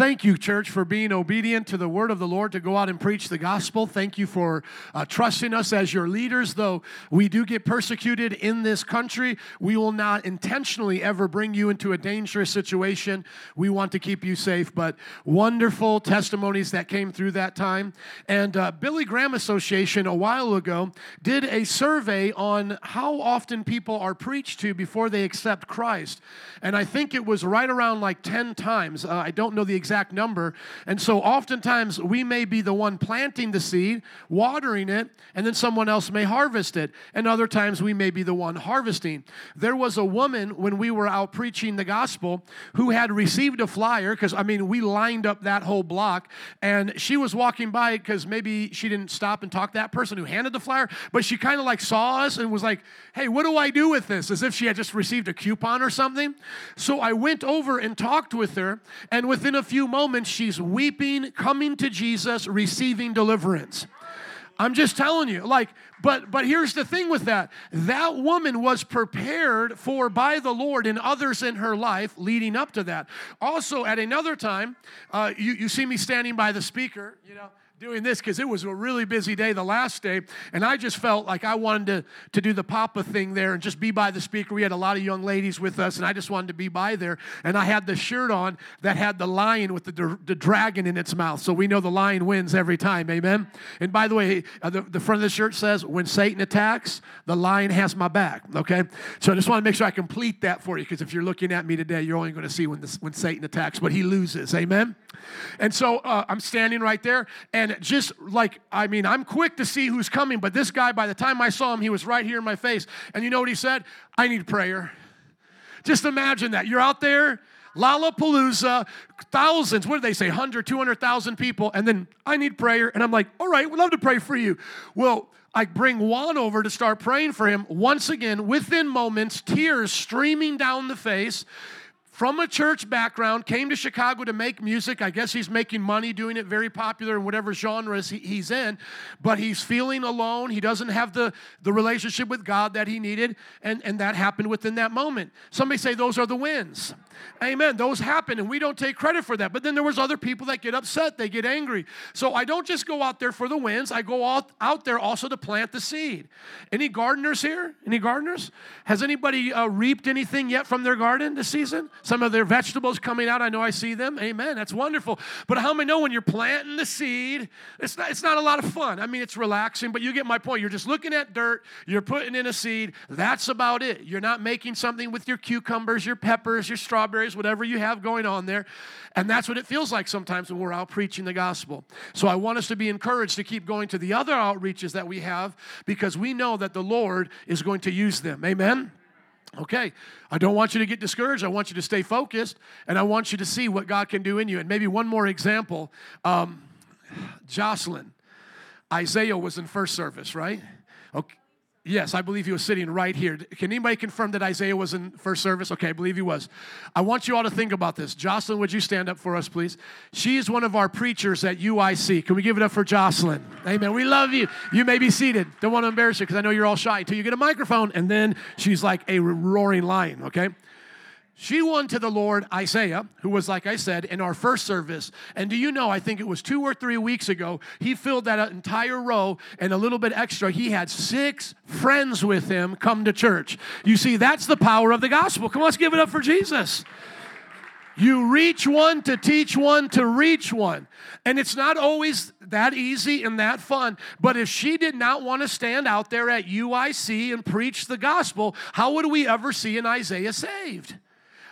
thank you, church, for being obedient to the word of the Lord to go out and preach the gospel. Thank you for uh, trusting us as your leaders. Though we do get persecuted in this country, we will not intentionally ever bring you into a dangerous situation. We want to keep you safe. But wonderful testimonies that came through that time. And uh, Billy Graham Association a while ago did a survey on how often people are preached to before they accept Christ. And I think it was right around like 10 times. Uh, I don't know the exact number. And so oftentimes we may be the one planting the seed, watering it, and then someone else may harvest it. And other times we may be the one harvesting. There was a woman when we were out preaching the gospel who had received a flyer, because I mean, we lined up that whole block, and she was walking by because maybe she didn't stop and talk to that person who handed the flyer, but she kind of like saw us and was like, hey, what do I do with this? As if she had just received a coupon or something. So I went over and talked with her, and within a few moments, she's weeping, coming to Jesus, receiving deliverance. I'm just telling you, like, but but here's the thing with that. That woman was prepared for by the Lord and others in her life leading up to that. Also, at another time, uh, you, you see me standing by the speaker, you know doing this because it was a really busy day the last day and i just felt like i wanted to, to do the papa thing there and just be by the speaker. We had a lot of young ladies with us and i just wanted to be by there. And i had the shirt on that had the lion with the, the dragon in its mouth so we know the lion wins every time amen? And by the way uh, the, the front of the shirt says when satan attacks the lion has my back okay? So i just want to make sure i complete that for you because if you're looking at me today you're only going to see when, this, when satan attacks but he loses amen? And so uh, i'm standing right there and and just like, I mean, I'm quick to see who's coming, but this guy, by the time I saw him, he was right here in my face. And you know what he said? I need prayer. Just imagine that. You're out there, Lollapalooza, thousands, what did they say, 100, 200,000 people, and then I need prayer. And I'm like, all right, we'd love to pray for you. Well, I bring Juan over to start praying for him. Once again, within moments, tears streaming down the face from a church background, came to Chicago to make music. I guess he's making money doing it, very popular in whatever genres he's in, but he's feeling alone. He doesn't have the, the relationship with God that he needed, and, and that happened within that moment. Somebody say those are the wins. Amen. Those happen, and we don't take credit for that. But then there was other people that get upset, they get angry. So I don't just go out there for the wins. I go out, out there also to plant the seed. Any gardeners here? Any gardeners? Has anybody uh, reaped anything yet from their garden this season? Some of their vegetables coming out. I know I see them. Amen. That's wonderful. But how many know when you're planting the seed, it's not, it's not a lot of fun. I mean, it's relaxing, but you get my point. You're just looking at dirt, you're putting in a seed. That's about it. You're not making something with your cucumbers, your peppers, your strawberries strawberries, whatever you have going on there. And that's what it feels like sometimes when we're out preaching the gospel. So I want us to be encouraged to keep going to the other outreaches that we have because we know that the Lord is going to use them. Amen? Okay, I don't want you to get discouraged. I want you to stay focused, and I want you to see what God can do in you. And maybe one more example um, Jocelyn. Isaiah was in first service, right? Okay. Yes, I believe he was sitting right here. Can anybody confirm that Isaiah was in first service? Okay, I believe he was. I want you all to think about this. Jocelyn, would you stand up for us, please? She is one of our preachers at UIC. Can we give it up for Jocelyn? Amen. We love you. You may be seated. Don't want to embarrass you because I know you're all shy until you get a microphone, and then she's like a roaring lion, okay? She won to the Lord Isaiah, who was, like I said, in our first service. And do you know, I think it was two or three weeks ago, he filled that entire row and a little bit extra. He had six friends with him come to church. You see, that's the power of the gospel. Come on, let's give it up for Jesus. You reach one to teach one to reach one. And it's not always that easy and that fun. But if she did not want to stand out there at UIC and preach the gospel, how would we ever see an Isaiah saved?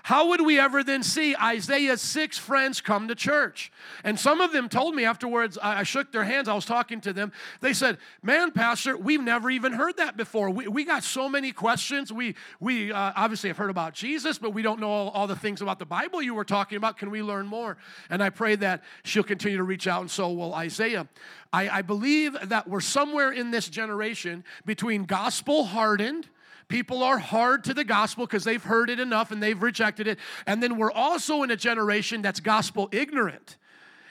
How would we ever then see Isaiah's six friends come to church? And some of them told me afterwards, I shook their hands, I was talking to them. They said, Man, Pastor, we've never even heard that before. We, we got so many questions. We, we uh, obviously have heard about Jesus, but we don't know all, all the things about the Bible you were talking about. Can we learn more? And I pray that she'll continue to reach out, and so will Isaiah. I, I believe that we're somewhere in this generation between gospel hardened People are hard to the gospel because they've heard it enough and they've rejected it. And then we're also in a generation that's gospel ignorant.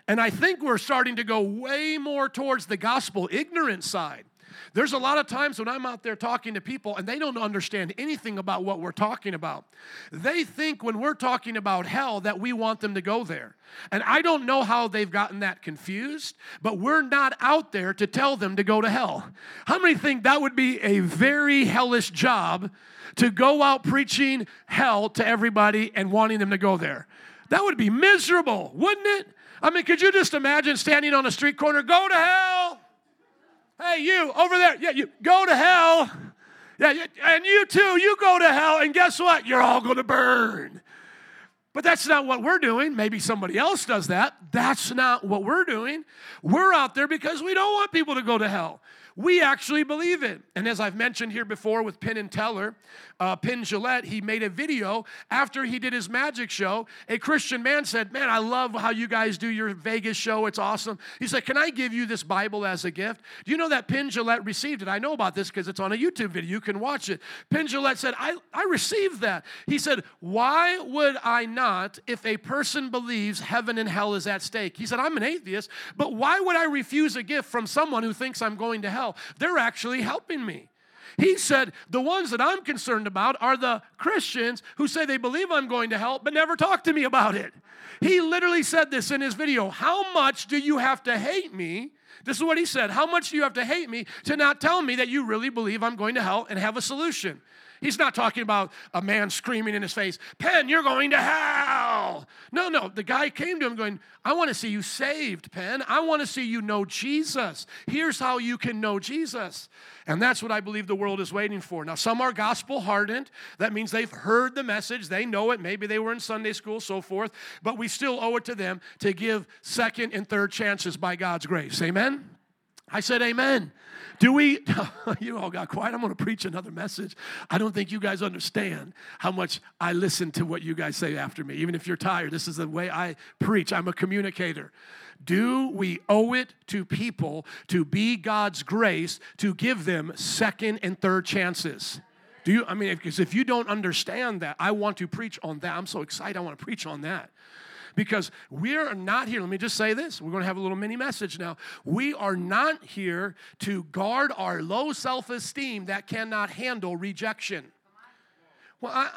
And I think we're starting to go way more towards the gospel ignorant side. There's a lot of times when I'm out there talking to people and they don't understand anything about what we're talking about. They think when we're talking about hell that we want them to go there. And I don't know how they've gotten that confused, but we're not out there to tell them to go to hell. How many think that would be a very hellish job to go out preaching hell to everybody and wanting them to go there? That would be miserable, wouldn't it? I mean, could you just imagine standing on a street corner, go to hell? Hey, you over there, yeah, you go to hell. Yeah, and you too, you go to hell, and guess what? You're all going to burn. But that's not what we're doing. Maybe somebody else does that. That's not what we're doing. We're out there because we don't want people to go to hell. We actually believe it. And as I've mentioned here before with Penn and Teller, uh, Penn Jillette, he made a video after he did his magic show. A Christian man said, Man, I love how you guys do your Vegas show. It's awesome. He said, Can I give you this Bible as a gift? Do you know that Penn Jillette received it? I know about this because it's on a YouTube video. You can watch it. Penn Jillette said, I, I received that. He said, Why would I not if a person believes heaven and hell is at stake? He said, I'm an atheist, but why would I refuse a gift from someone who thinks I'm going to hell. They're actually helping me. He said, The ones that I'm concerned about are the Christians who say they believe I'm going to hell, but never talk to me about it. He literally said this in his video How much do you have to hate me? This is what he said. How much do you have to hate me to not tell me that you really believe I'm going to hell and have a solution? He's not talking about a man screaming in his face, Penn, you're going to hell. No, no. The guy came to him going, I want to see you saved, Penn. I want to see you know Jesus. Here's how you can know Jesus. And that's what I believe the world is waiting for. Now, some are gospel hardened. That means they've heard the message, they know it. Maybe they were in Sunday school, so forth. But we still owe it to them to give second and third chances by God's grace. Amen? I said, Amen. Do we, you all got quiet. I'm going to preach another message. I don't think you guys understand how much I listen to what you guys say after me. Even if you're tired, this is the way I preach. I'm a communicator. Do we owe it to people to be God's grace to give them second and third chances? Do you, I mean, because if you don't understand that, I want to preach on that. I'm so excited. I want to preach on that because we are not here. Let me just say this. We're going to have a little mini message now. We are not here to guard our low self esteem that cannot handle rejection. Well, I,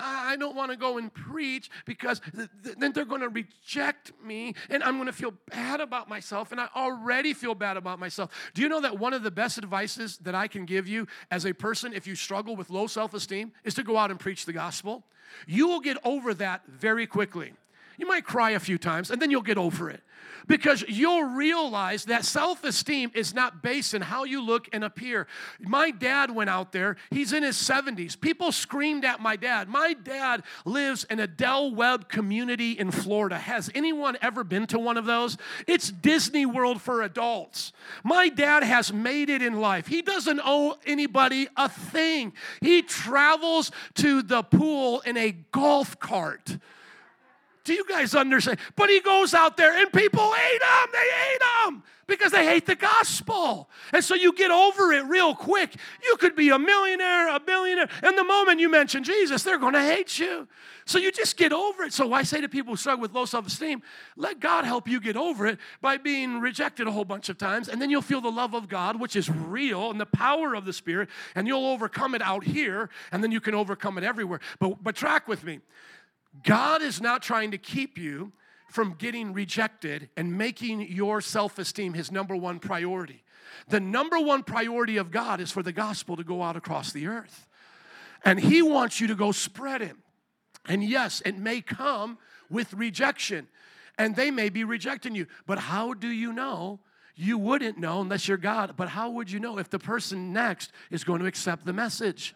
I, I don't want to go and preach because th- th- then they're going to reject me and I'm going to feel bad about myself. And I already feel bad about myself. Do you know that one of the best advices that I can give you as a person, if you struggle with low self esteem, is to go out and preach the gospel? You will get over that very quickly. You might cry a few times and then you'll get over it because you'll realize that self esteem is not based on how you look and appear. My dad went out there, he's in his 70s. People screamed at my dad. My dad lives in a Del Webb community in Florida. Has anyone ever been to one of those? It's Disney World for adults. My dad has made it in life. He doesn't owe anybody a thing. He travels to the pool in a golf cart. Do you guys understand? But he goes out there and people hate him. They hate him because they hate the gospel. And so you get over it real quick. You could be a millionaire, a billionaire, and the moment you mention Jesus, they're going to hate you. So you just get over it. So I say to people who struggle with low self esteem, let God help you get over it by being rejected a whole bunch of times. And then you'll feel the love of God, which is real, and the power of the Spirit, and you'll overcome it out here, and then you can overcome it everywhere. But, but track with me. God is not trying to keep you from getting rejected and making your self esteem his number one priority. The number one priority of God is for the gospel to go out across the earth. And he wants you to go spread it. And yes, it may come with rejection, and they may be rejecting you. But how do you know? You wouldn't know unless you're God. But how would you know if the person next is going to accept the message?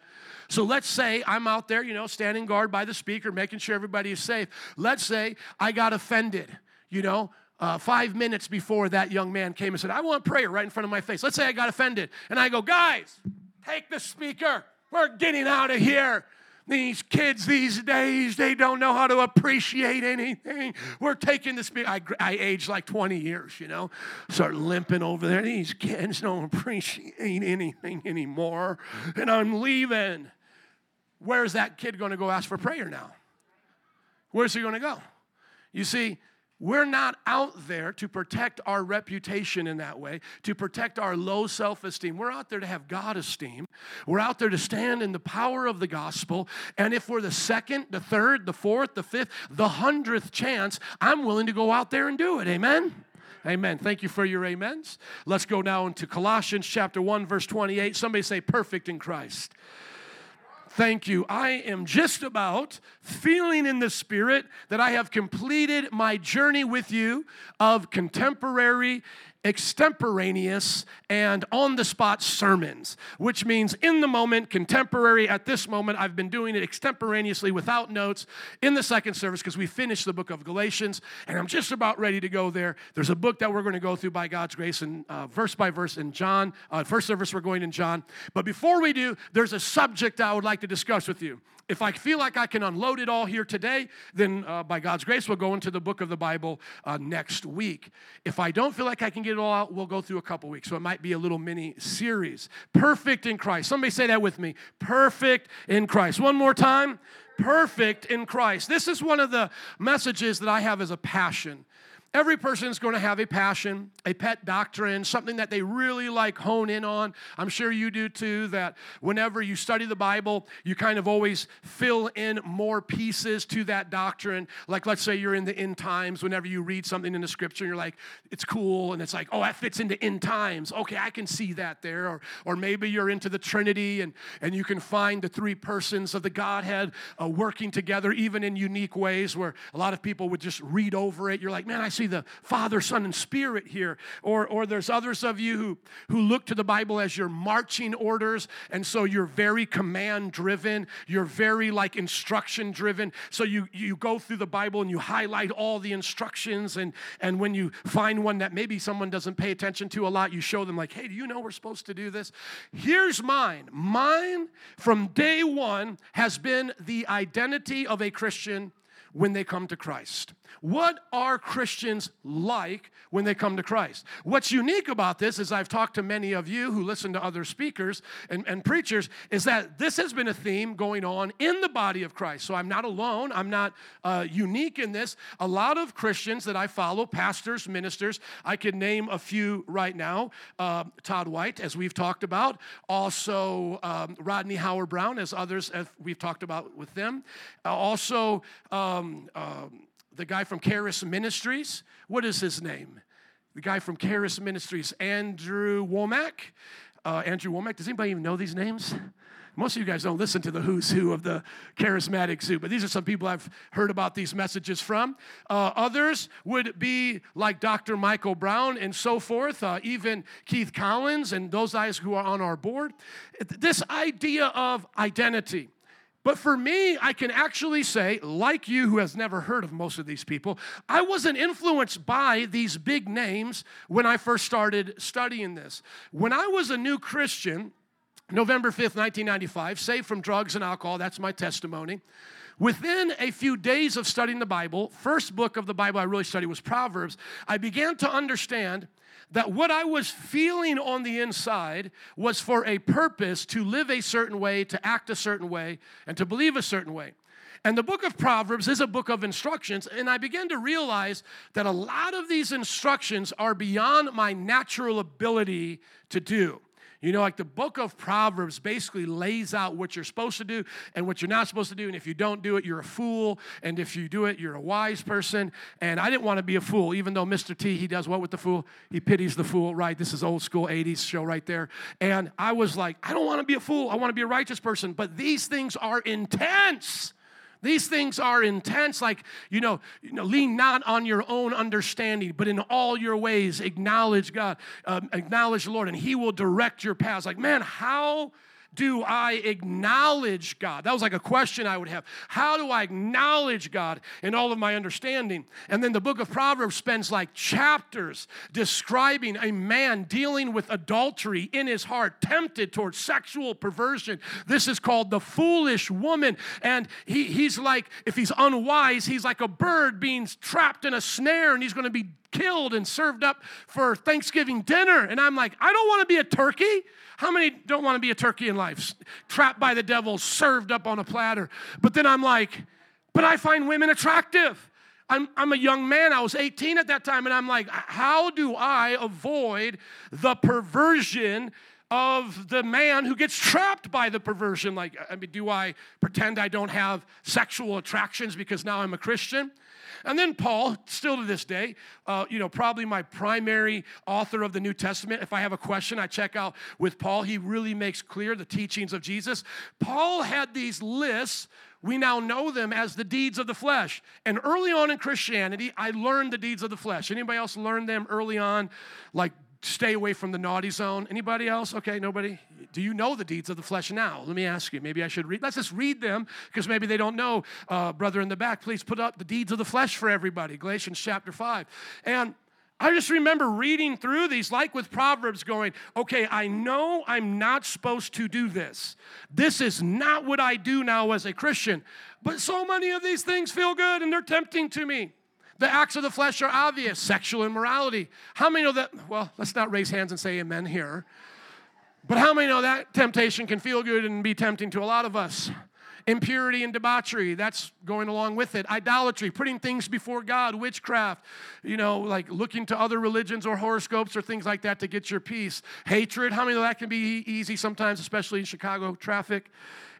So let's say I'm out there, you know, standing guard by the speaker, making sure everybody is safe. Let's say I got offended, you know, uh, five minutes before that young man came and said, I want prayer right in front of my face. Let's say I got offended. And I go, guys, take the speaker. We're getting out of here. These kids these days, they don't know how to appreciate anything. We're taking the speaker. I, I aged like 20 years, you know. Start limping over there. These kids don't appreciate anything anymore. And I'm leaving. Where's that kid going to go ask for prayer now? Where's he going to go? You see, we're not out there to protect our reputation in that way, to protect our low self esteem. We're out there to have God esteem. We're out there to stand in the power of the gospel. And if we're the second, the third, the fourth, the fifth, the hundredth chance, I'm willing to go out there and do it. Amen? Amen. Thank you for your amens. Let's go now into Colossians chapter 1, verse 28. Somebody say, perfect in Christ. Thank you. I am just about feeling in the spirit that I have completed my journey with you of contemporary extemporaneous and on the spot sermons, which means in the moment, contemporary at this moment. I've been doing it extemporaneously without notes in the second service because we finished the book of Galatians and I'm just about ready to go there. There's a book that we're going to go through by God's grace and uh, verse by verse in John. Uh, first service, we're going in John. But before we do, there's a subject I would like to discuss with you. If I feel like I can unload it all here today, then uh, by God's grace, we'll go into the book of the Bible uh, next week. If I don't feel like I can get it all out, we'll go through a couple weeks. So it might be a little mini series. Perfect in Christ. Somebody say that with me. Perfect in Christ. One more time. Perfect in Christ. This is one of the messages that I have as a passion. Every person is going to have a passion, a pet doctrine, something that they really like hone in on. I'm sure you do too, that whenever you study the Bible, you kind of always fill in more pieces to that doctrine. Like, let's say you're in the end times, whenever you read something in the scripture, you're like, it's cool, and it's like, oh, that fits into end times. Okay, I can see that there. Or, or maybe you're into the Trinity and, and you can find the three persons of the Godhead uh, working together, even in unique ways where a lot of people would just read over it. You're like, man, I see the Father, Son, and Spirit here. Or, or there's others of you who, who look to the Bible as your marching orders, and so you're very command driven, you're very like instruction driven. So you, you go through the Bible and you highlight all the instructions, and, and when you find one that maybe someone doesn't pay attention to a lot, you show them, like, hey, do you know we're supposed to do this? Here's mine. Mine from day one has been the identity of a Christian when they come to Christ. What are Christians like when they come to Christ? What's unique about this, as I've talked to many of you who listen to other speakers and, and preachers, is that this has been a theme going on in the body of Christ. So I'm not alone, I'm not uh, unique in this. A lot of Christians that I follow, pastors, ministers, I could name a few right now. Uh, Todd White, as we've talked about, also um, Rodney Howard Brown, as others as we've talked about with them. Uh, also, um, um the guy from Charis Ministries. What is his name? The guy from Charis Ministries, Andrew Wommack. Uh, Andrew Wommack. Does anybody even know these names? Most of you guys don't listen to the who's who of the charismatic zoo, but these are some people I've heard about these messages from. Uh, others would be like Dr. Michael Brown and so forth, uh, even Keith Collins and those guys who are on our board. This idea of identity. But for me, I can actually say, like you who has never heard of most of these people, I wasn't influenced by these big names when I first started studying this. When I was a new Christian, November 5th, 1995, saved from drugs and alcohol, that's my testimony. Within a few days of studying the Bible, first book of the Bible I really studied was Proverbs, I began to understand that what I was feeling on the inside was for a purpose to live a certain way, to act a certain way, and to believe a certain way. And the book of Proverbs is a book of instructions, and I began to realize that a lot of these instructions are beyond my natural ability to do. You know, like the book of Proverbs basically lays out what you're supposed to do and what you're not supposed to do. And if you don't do it, you're a fool. And if you do it, you're a wise person. And I didn't want to be a fool, even though Mr. T, he does what with the fool? He pities the fool, right? This is old school 80s show right there. And I was like, I don't want to be a fool. I want to be a righteous person. But these things are intense. These things are intense, like, you know, you know, lean not on your own understanding, but in all your ways acknowledge God, um, acknowledge the Lord, and He will direct your paths. Like, man, how do I acknowledge God? That was like a question I would have. How do I acknowledge God in all of my understanding? And then the book of Proverbs spends like chapters describing a man dealing with adultery in his heart, tempted towards sexual perversion. This is called the foolish woman. And he, he's like, if he's unwise, he's like a bird being trapped in a snare and he's going to be killed and served up for Thanksgiving dinner. And I'm like, I don't want to be a turkey. How many don't want to be a turkey in life? Trapped by the devil, served up on a platter. But then I'm like, but I find women attractive. I'm, I'm a young man. I was 18 at that time, and I'm like, how do I avoid the perversion of the man who gets trapped by the perversion? Like, I mean, do I pretend I don't have sexual attractions because now I'm a Christian? And then Paul, still to this day, uh, you know, probably my primary author of the New Testament. If I have a question, I check out with Paul. He really makes clear the teachings of Jesus. Paul had these lists. We now know them as the deeds of the flesh. And early on in Christianity, I learned the deeds of the flesh. Anybody else learn them early on, like stay away from the naughty zone. Anybody else? Okay, nobody. Do you know the deeds of the flesh now? Let me ask you. Maybe I should read. Let's just read them because maybe they don't know. Uh, brother in the back, please put up the deeds of the flesh for everybody. Galatians chapter five. And I just remember reading through these, like with Proverbs, going, okay, I know I'm not supposed to do this. This is not what I do now as a Christian. But so many of these things feel good and they're tempting to me. The acts of the flesh are obvious sexual immorality. How many know that? Well, let's not raise hands and say amen here. But how many know that temptation can feel good and be tempting to a lot of us? Impurity and debauchery that's going along with it idolatry putting things before god witchcraft you know like looking to other religions or horoscopes or things like that to get your peace hatred how many of that can be easy sometimes especially in chicago traffic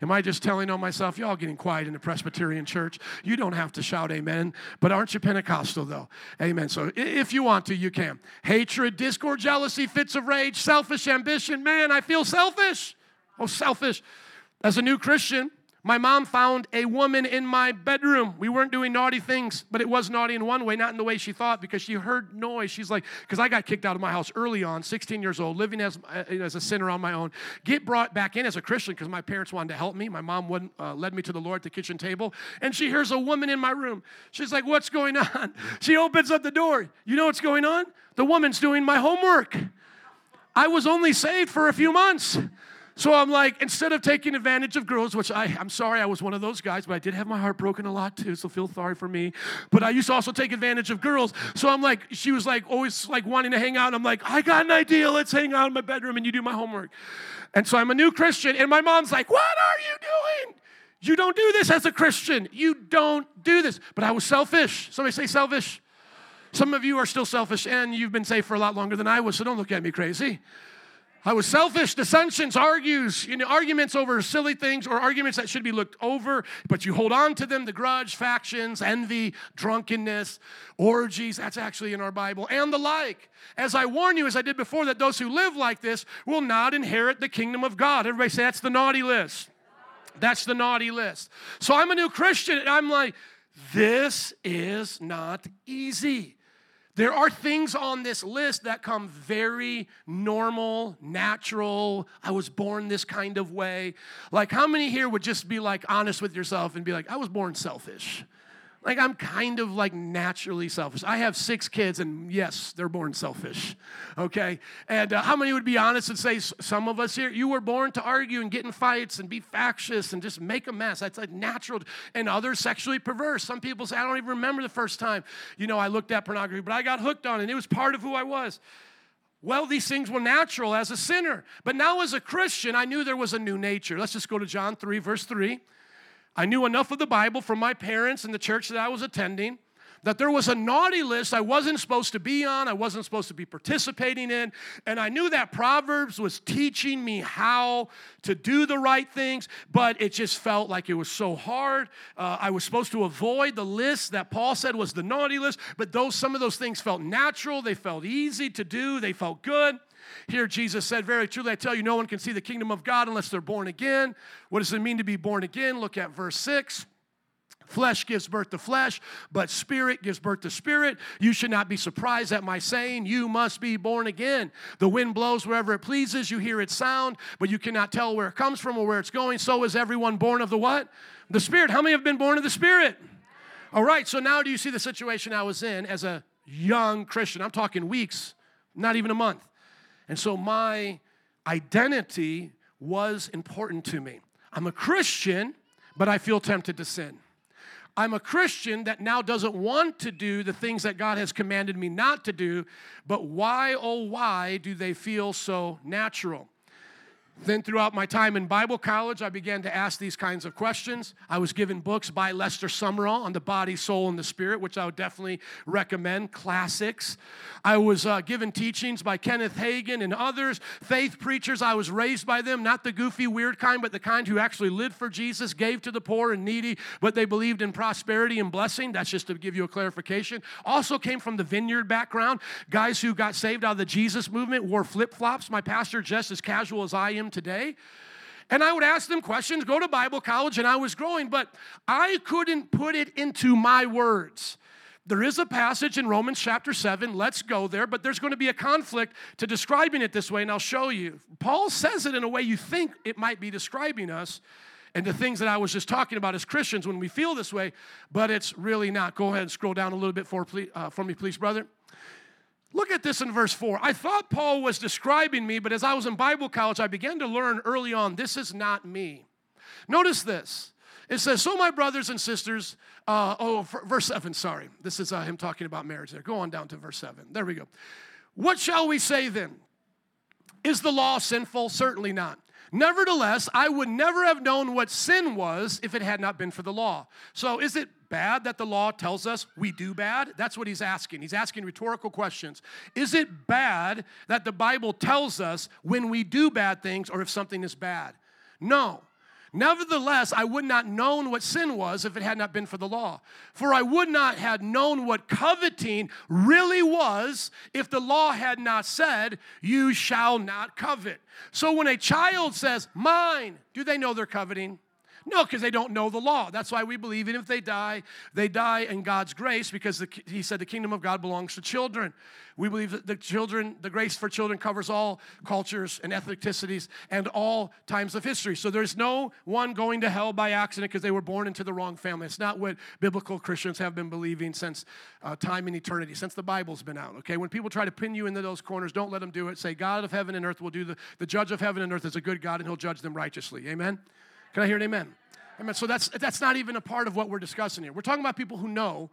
Am I just telling on myself? Y'all getting quiet in the Presbyterian church. You don't have to shout amen, but aren't you Pentecostal though? Amen. So if you want to, you can. Hatred, discord, jealousy, fits of rage, selfish ambition. Man, I feel selfish. Oh, selfish. As a new Christian, my mom found a woman in my bedroom. We weren't doing naughty things, but it was naughty in one way, not in the way she thought, because she heard noise. She's like, because I got kicked out of my house early on, 16 years old, living as, uh, as a sinner on my own. Get brought back in as a Christian because my parents wanted to help me. My mom wouldn't, uh, led me to the Lord at the kitchen table, and she hears a woman in my room. She's like, What's going on? She opens up the door. You know what's going on? The woman's doing my homework. I was only saved for a few months. So I'm like, instead of taking advantage of girls, which I, I'm sorry, I was one of those guys, but I did have my heart broken a lot too, so feel sorry for me. But I used to also take advantage of girls. So I'm like, she was like always like wanting to hang out. And I'm like, I got an idea. Let's hang out in my bedroom and you do my homework. And so I'm a new Christian, and my mom's like, What are you doing? You don't do this as a Christian. You don't do this. But I was selfish. Somebody say selfish. Some of you are still selfish, and you've been saved for a lot longer than I was, so don't look at me crazy. I was selfish, dissensions, argues, you know, arguments over silly things or arguments that should be looked over, but you hold on to them, the grudge, factions, envy, drunkenness, orgies, that's actually in our Bible, and the like. As I warn you, as I did before, that those who live like this will not inherit the kingdom of God. Everybody say that's the naughty list. That's the naughty list. So I'm a new Christian, and I'm like, this is not easy. There are things on this list that come very normal, natural. I was born this kind of way. Like, how many here would just be like honest with yourself and be like, I was born selfish? Like, I'm kind of like naturally selfish. I have six kids, and yes, they're born selfish, okay? And uh, how many would be honest and say, some of us here, you were born to argue and get in fights and be factious and just make a mess? That's like natural. And others sexually perverse. Some people say, I don't even remember the first time, you know, I looked at pornography, but I got hooked on it, it was part of who I was. Well, these things were natural as a sinner. But now, as a Christian, I knew there was a new nature. Let's just go to John 3, verse 3. I knew enough of the Bible from my parents and the church that I was attending that there was a naughty list I wasn't supposed to be on, I wasn't supposed to be participating in, and I knew that Proverbs was teaching me how to do the right things, but it just felt like it was so hard. Uh, I was supposed to avoid the list that Paul said was the naughty list, but those some of those things felt natural, they felt easy to do, they felt good. Here, Jesus said, Very truly, I tell you, no one can see the kingdom of God unless they're born again. What does it mean to be born again? Look at verse 6. Flesh gives birth to flesh, but spirit gives birth to spirit. You should not be surprised at my saying, You must be born again. The wind blows wherever it pleases. You hear its sound, but you cannot tell where it comes from or where it's going. So is everyone born of the what? The Spirit. How many have been born of the Spirit? All right, so now do you see the situation I was in as a young Christian? I'm talking weeks, not even a month. And so my identity was important to me. I'm a Christian, but I feel tempted to sin. I'm a Christian that now doesn't want to do the things that God has commanded me not to do, but why, oh, why do they feel so natural? Then, throughout my time in Bible college, I began to ask these kinds of questions. I was given books by Lester Sumrall on the body, soul, and the spirit, which I would definitely recommend, classics. I was uh, given teachings by Kenneth Hagin and others, faith preachers. I was raised by them, not the goofy, weird kind, but the kind who actually lived for Jesus, gave to the poor and needy, but they believed in prosperity and blessing. That's just to give you a clarification. Also came from the vineyard background, guys who got saved out of the Jesus movement, wore flip flops. My pastor, just as casual as I am today. And I would ask them questions, go to Bible college, and I was growing, but I couldn't put it into my words. There is a passage in Romans chapter 7. Let's go there, but there's going to be a conflict to describing it this way, and I'll show you. Paul says it in a way you think it might be describing us and the things that I was just talking about as Christians when we feel this way, but it's really not. Go ahead and scroll down a little bit for, uh, for me, please, brother. Look at this in verse 4. I thought Paul was describing me, but as I was in Bible college, I began to learn early on this is not me. Notice this. It says, So, my brothers and sisters, uh, oh, verse 7, sorry. This is uh, him talking about marriage there. Go on down to verse 7. There we go. What shall we say then? Is the law sinful? Certainly not. Nevertheless, I would never have known what sin was if it had not been for the law. So, is it bad that the law tells us we do bad? That's what he's asking. He's asking rhetorical questions. Is it bad that the Bible tells us when we do bad things or if something is bad? No. Nevertheless, I would not known what sin was if it had not been for the law. For I would not have known what coveting really was if the law had not said, You shall not covet. So when a child says, Mine, do they know they're coveting? No, because they don't know the law. That's why we believe even if they die, they die in God's grace because the, he said the kingdom of God belongs to children. We believe that the children, the grace for children covers all cultures and ethnicities and all times of history. So there's no one going to hell by accident because they were born into the wrong family. It's not what biblical Christians have been believing since uh, time and eternity, since the Bible's been out. Okay, when people try to pin you into those corners, don't let them do it. Say, God of heaven and earth will do the, the judge of heaven and earth is a good God and he'll judge them righteously. Amen. Can I hear an amen? Amen. So that's, that's not even a part of what we're discussing here. We're talking about people who know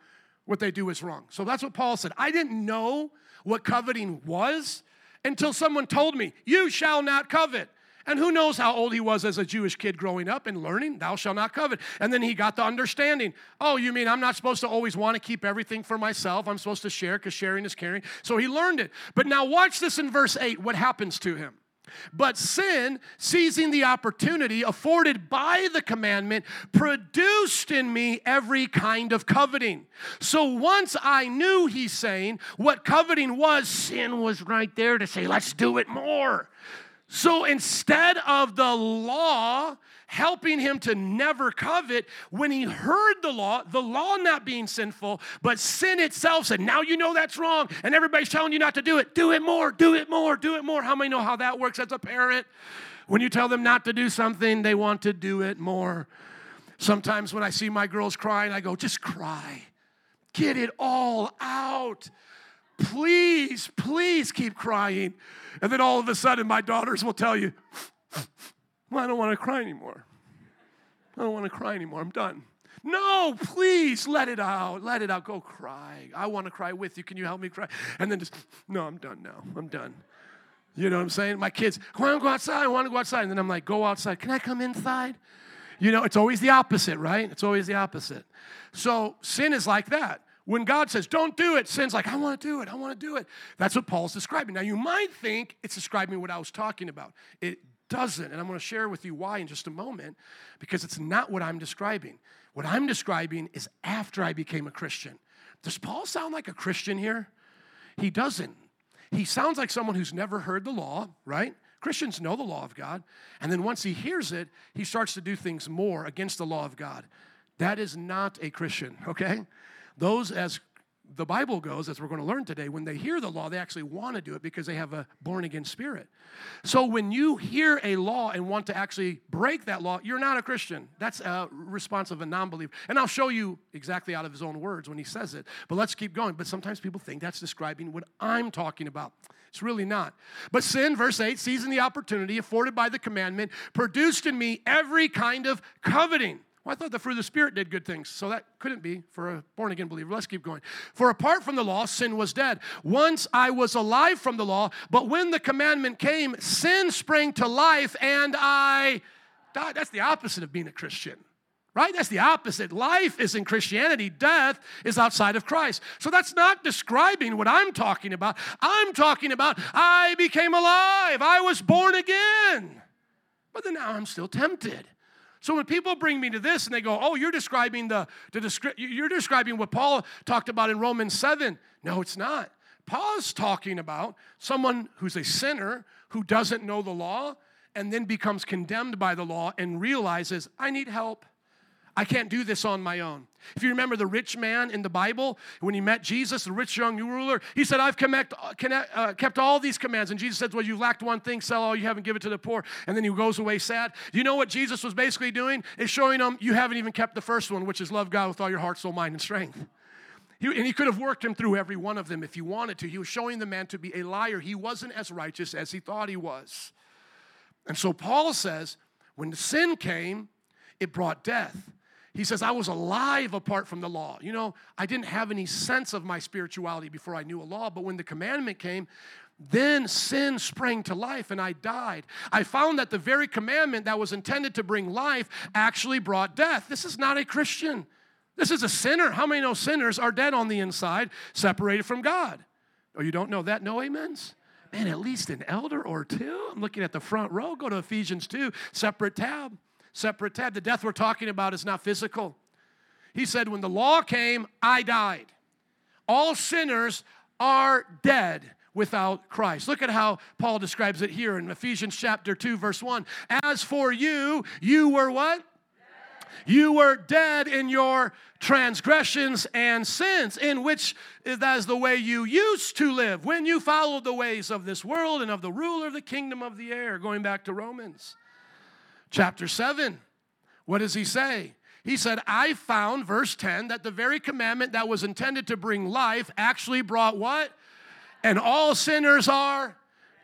what they do is wrong. So that's what Paul said. I didn't know what coveting was until someone told me, You shall not covet. And who knows how old he was as a Jewish kid growing up and learning, thou shalt not covet. And then he got the understanding, oh, you mean I'm not supposed to always want to keep everything for myself? I'm supposed to share because sharing is caring. So he learned it. But now watch this in verse 8, what happens to him. But sin, seizing the opportunity afforded by the commandment, produced in me every kind of coveting. So once I knew, he's saying, what coveting was, sin was right there to say, let's do it more. So instead of the law helping him to never covet, when he heard the law, the law not being sinful, but sin itself said, Now you know that's wrong, and everybody's telling you not to do it. Do it more, do it more, do it more. How many know how that works as a parent? When you tell them not to do something, they want to do it more. Sometimes when I see my girls crying, I go, Just cry, get it all out. Please, please keep crying. And then all of a sudden, my daughters will tell you, well, I don't want to cry anymore. I don't want to cry anymore. I'm done. No, please let it out. Let it out. Go cry. I want to cry with you. Can you help me cry? And then just, no, I'm done now. I'm done. You know what I'm saying? My kids, I want to go outside. I want to go outside. And then I'm like, go outside. Can I come inside? You know, it's always the opposite, right? It's always the opposite. So sin is like that. When God says, don't do it, sin's like, I want to do it. I want to do it. That's what Paul's describing. Now, you might think it's describing what I was talking about. It doesn't. And I'm going to share with you why in just a moment, because it's not what I'm describing. What I'm describing is after I became a Christian. Does Paul sound like a Christian here? He doesn't. He sounds like someone who's never heard the law, right? Christians know the law of God. And then once he hears it, he starts to do things more against the law of God. That is not a Christian, okay? Those as the Bible goes, as we're going to learn today, when they hear the law, they actually want to do it because they have a born again spirit. So when you hear a law and want to actually break that law, you're not a Christian. That's a response of a non believer. And I'll show you exactly out of his own words when he says it. But let's keep going. But sometimes people think that's describing what I'm talking about. It's really not. But sin, verse 8, seizing the opportunity afforded by the commandment, produced in me every kind of coveting. Well, I thought the fruit of the Spirit did good things, so that couldn't be for a born again believer. Let's keep going. For apart from the law, sin was dead. Once I was alive from the law, but when the commandment came, sin sprang to life and I died. That's the opposite of being a Christian right? That's the opposite. Life is in Christianity, death is outside of Christ. So that's not describing what I'm talking about. I'm talking about I became alive, I was born again. But then now I'm still tempted. So when people bring me to this and they go, "Oh, you're describing the, the descri- you're describing what Paul talked about in Romans 7." No, it's not. Paul's talking about someone who's a sinner who doesn't know the law and then becomes condemned by the law and realizes, "I need help." I can't do this on my own. If you remember the rich man in the Bible, when he met Jesus, the rich young ruler, he said, I've connect, connect, uh, kept all these commands. And Jesus said, Well, you lacked one thing, sell all you have and give it to the poor. And then he goes away sad. You know what Jesus was basically doing? Is showing them, You haven't even kept the first one, which is love God with all your heart, soul, mind, and strength. He, and he could have worked him through every one of them if he wanted to. He was showing the man to be a liar. He wasn't as righteous as he thought he was. And so Paul says, when sin came, it brought death. He says, I was alive apart from the law. You know, I didn't have any sense of my spirituality before I knew a law, but when the commandment came, then sin sprang to life and I died. I found that the very commandment that was intended to bring life actually brought death. This is not a Christian. This is a sinner. How many know sinners are dead on the inside, separated from God? Oh, you don't know that? No amens? Man, at least an elder or two. I'm looking at the front row. Go to Ephesians 2, separate tab separate tab. The death we're talking about is not physical. He said, When the law came, I died. All sinners are dead without Christ. Look at how Paul describes it here in Ephesians chapter 2, verse 1. As for you, you were what? You were dead in your transgressions and sins, in which that is the way you used to live when you followed the ways of this world and of the ruler of the kingdom of the air, going back to Romans. Chapter 7, what does he say? He said, I found, verse 10, that the very commandment that was intended to bring life actually brought what? And all sinners are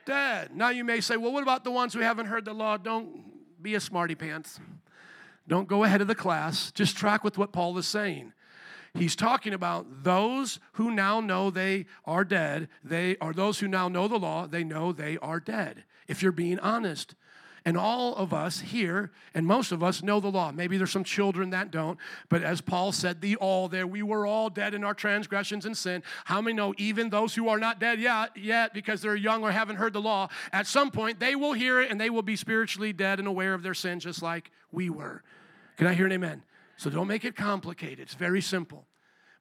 dead. Now you may say, well, what about the ones who haven't heard the law? Don't be a smarty pants. Don't go ahead of the class. Just track with what Paul is saying. He's talking about those who now know they are dead. They are those who now know the law. They know they are dead. If you're being honest, and all of us here, and most of us know the law. Maybe there's some children that don't, but as Paul said, the all there, we were all dead in our transgressions and sin. How many know even those who are not dead yet, yet because they're young or haven't heard the law, at some point they will hear it and they will be spiritually dead and aware of their sin just like we were. Can I hear an amen? So don't make it complicated. It's very simple.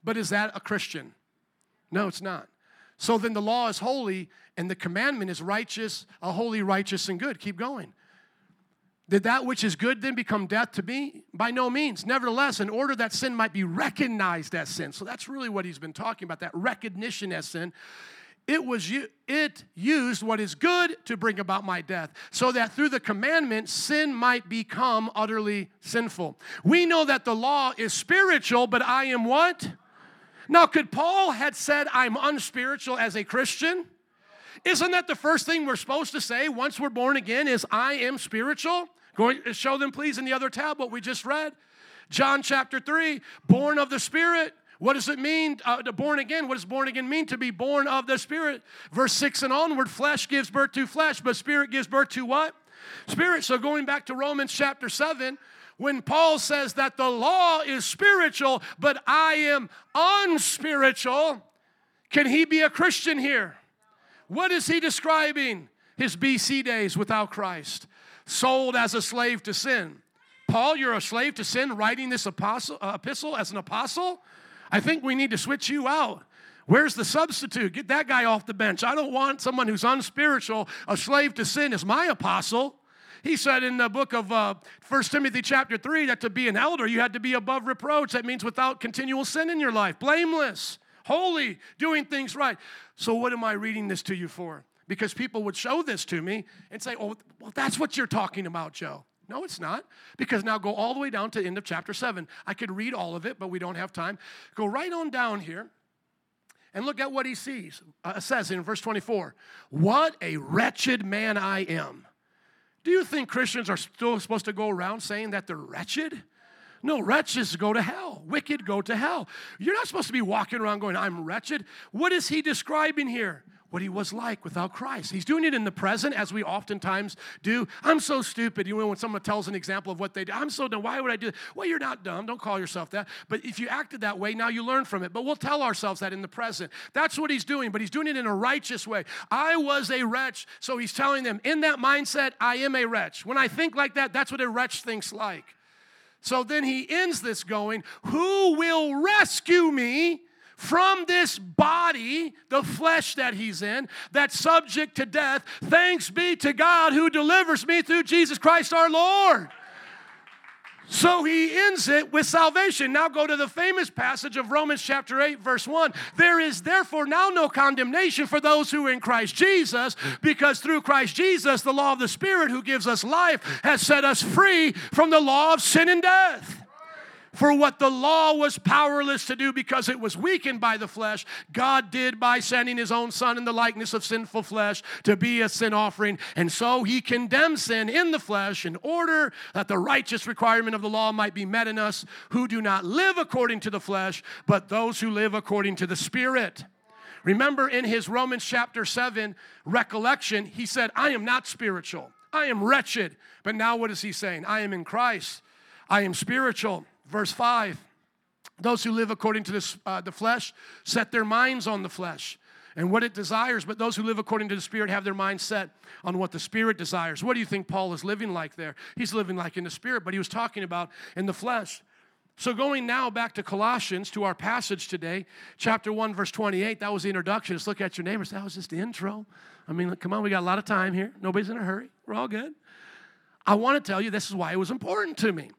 But is that a Christian? No, it's not. So then the law is holy and the commandment is righteous, a holy, righteous, and good. Keep going. Did that which is good then become death to me? By no means. Nevertheless, in order that sin might be recognized as sin. So that's really what he's been talking about, that recognition as sin. It was it used what is good to bring about my death, so that through the commandment sin might become utterly sinful. We know that the law is spiritual, but I am what? Now, could Paul had said I'm unspiritual as a Christian? Isn't that the first thing we're supposed to say once we're born again is I am spiritual? Going show them, please, in the other tab what we just read. John chapter 3, born of the Spirit. What does it mean uh, to born again? What does born again mean? To be born of the Spirit. Verse 6 and onward, flesh gives birth to flesh, but Spirit gives birth to what? Spirit. So going back to Romans chapter 7, when Paul says that the law is spiritual, but I am unspiritual, can he be a Christian here? What is he describing? His BC days without Christ sold as a slave to sin. Paul, you're a slave to sin, writing this apostle, uh, epistle as an apostle? I think we need to switch you out. Where's the substitute? Get that guy off the bench. I don't want someone who's unspiritual, a slave to sin, as my apostle. He said in the book of uh, 1 Timothy chapter 3 that to be an elder, you had to be above reproach. That means without continual sin in your life, blameless, holy, doing things right. So, what am I reading this to you for? Because people would show this to me and say, oh, well, that's what you're talking about, Joe. No, it's not. Because now go all the way down to the end of chapter 7. I could read all of it, but we don't have time. Go right on down here and look at what he sees. Uh, says in verse 24, What a wretched man I am. Do you think Christians are still supposed to go around saying that they're wretched? No, wretches go to hell. Wicked go to hell. You're not supposed to be walking around going, I'm wretched. What is he describing here? What he was like without Christ. He's doing it in the present, as we oftentimes do. I'm so stupid. You know, when someone tells an example of what they do, I'm so dumb. Why would I do that? Well, you're not dumb. Don't call yourself that. But if you acted that way, now you learn from it. But we'll tell ourselves that in the present. That's what he's doing, but he's doing it in a righteous way. I was a wretch. So he's telling them, in that mindset, I am a wretch. When I think like that, that's what a wretch thinks like. So then he ends this going, Who will rescue me? From this body, the flesh that he's in, that's subject to death. Thanks be to God who delivers me through Jesus Christ our Lord. So he ends it with salvation. Now go to the famous passage of Romans chapter 8, verse 1. There is therefore now no condemnation for those who are in Christ Jesus, because through Christ Jesus, the law of the Spirit who gives us life has set us free from the law of sin and death. For what the law was powerless to do because it was weakened by the flesh, God did by sending his own Son in the likeness of sinful flesh to be a sin offering. And so he condemned sin in the flesh in order that the righteous requirement of the law might be met in us who do not live according to the flesh, but those who live according to the Spirit. Remember in his Romans chapter 7 recollection, he said, I am not spiritual. I am wretched. But now what is he saying? I am in Christ. I am spiritual. Verse 5 Those who live according to this, uh, the flesh set their minds on the flesh and what it desires, but those who live according to the Spirit have their mind set on what the Spirit desires. What do you think Paul is living like there? He's living like in the Spirit, but he was talking about in the flesh. So, going now back to Colossians, to our passage today, chapter 1, verse 28, that was the introduction. Just look at your neighbors. That was just the intro. I mean, come on, we got a lot of time here. Nobody's in a hurry. We're all good. I want to tell you this is why it was important to me.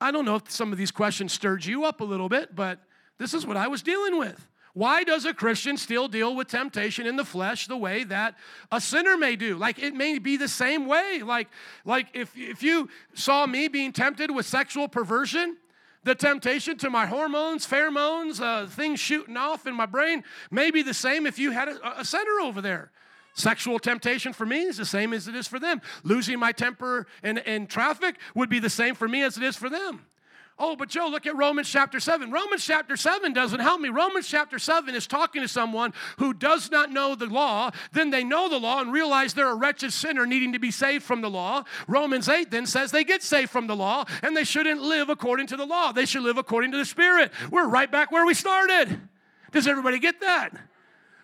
I don't know if some of these questions stirred you up a little bit, but this is what I was dealing with. Why does a Christian still deal with temptation in the flesh the way that a sinner may do? Like it may be the same way. Like, like if, if you saw me being tempted with sexual perversion, the temptation to my hormones, pheromones, uh, things shooting off in my brain may be the same if you had a, a sinner over there. Sexual temptation for me is the same as it is for them. Losing my temper in, in traffic would be the same for me as it is for them. Oh, but Joe, look at Romans chapter 7. Romans chapter 7 doesn't help me. Romans chapter 7 is talking to someone who does not know the law. Then they know the law and realize they're a wretched sinner needing to be saved from the law. Romans 8 then says they get saved from the law and they shouldn't live according to the law. They should live according to the Spirit. We're right back where we started. Does everybody get that?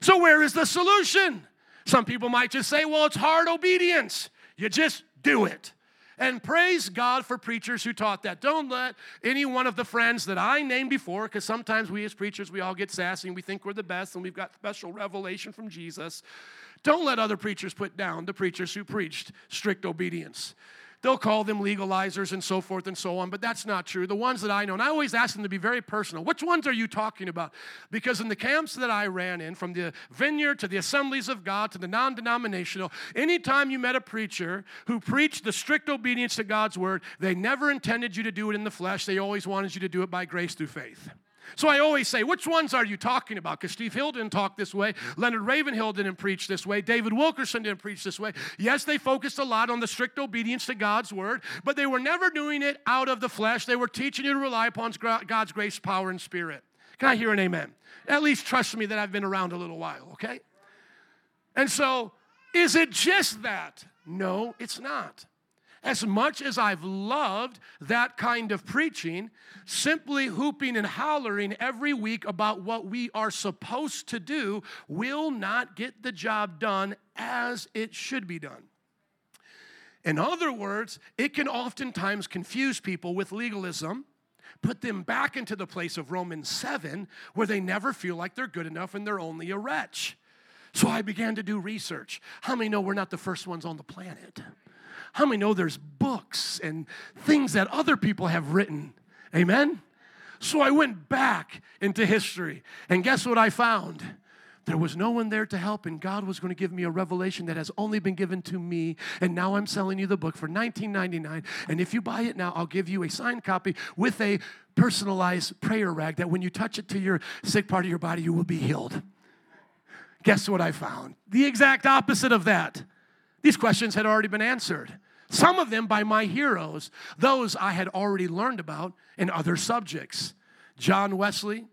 So, where is the solution? Some people might just say, well, it's hard obedience. You just do it. And praise God for preachers who taught that. Don't let any one of the friends that I named before, because sometimes we as preachers, we all get sassy and we think we're the best and we've got special revelation from Jesus. Don't let other preachers put down the preachers who preached strict obedience. They'll call them legalizers and so forth and so on, but that's not true. The ones that I know, and I always ask them to be very personal. Which ones are you talking about? Because in the camps that I ran in, from the vineyard to the assemblies of God to the non denominational, anytime you met a preacher who preached the strict obedience to God's word, they never intended you to do it in the flesh. They always wanted you to do it by grace through faith. So I always say, which ones are you talking about? Because Steve Hill didn't talk this way. Leonard Ravenhill didn't preach this way. David Wilkerson didn't preach this way. Yes, they focused a lot on the strict obedience to God's word, but they were never doing it out of the flesh. They were teaching you to rely upon God's grace, power, and spirit. Can I hear an amen? At least trust me that I've been around a little while, okay? And so, is it just that? No, it's not. As much as I've loved that kind of preaching, simply hooping and hollering every week about what we are supposed to do will not get the job done as it should be done. In other words, it can oftentimes confuse people with legalism, put them back into the place of Romans 7, where they never feel like they're good enough and they're only a wretch. So I began to do research. How many know we're not the first ones on the planet? How many know there's books and things that other people have written? Amen? So I went back into history, and guess what I found? There was no one there to help, and God was going to give me a revelation that has only been given to me. And now I'm selling you the book for $19.99. And if you buy it now, I'll give you a signed copy with a personalized prayer rag that when you touch it to your sick part of your body, you will be healed. Guess what I found? The exact opposite of that. These questions had already been answered. Some of them by my heroes, those I had already learned about in other subjects John Wesley,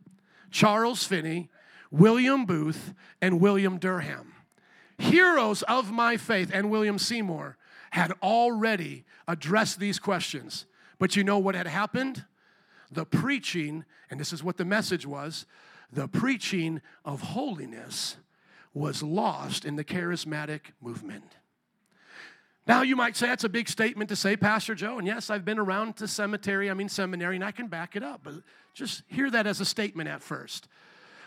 Charles Finney, William Booth, and William Durham. Heroes of my faith and William Seymour had already addressed these questions. But you know what had happened? The preaching, and this is what the message was the preaching of holiness was lost in the charismatic movement. Now, you might say that's a big statement to say, Pastor Joe. And yes, I've been around to cemetery, I mean seminary, and I can back it up. But just hear that as a statement at first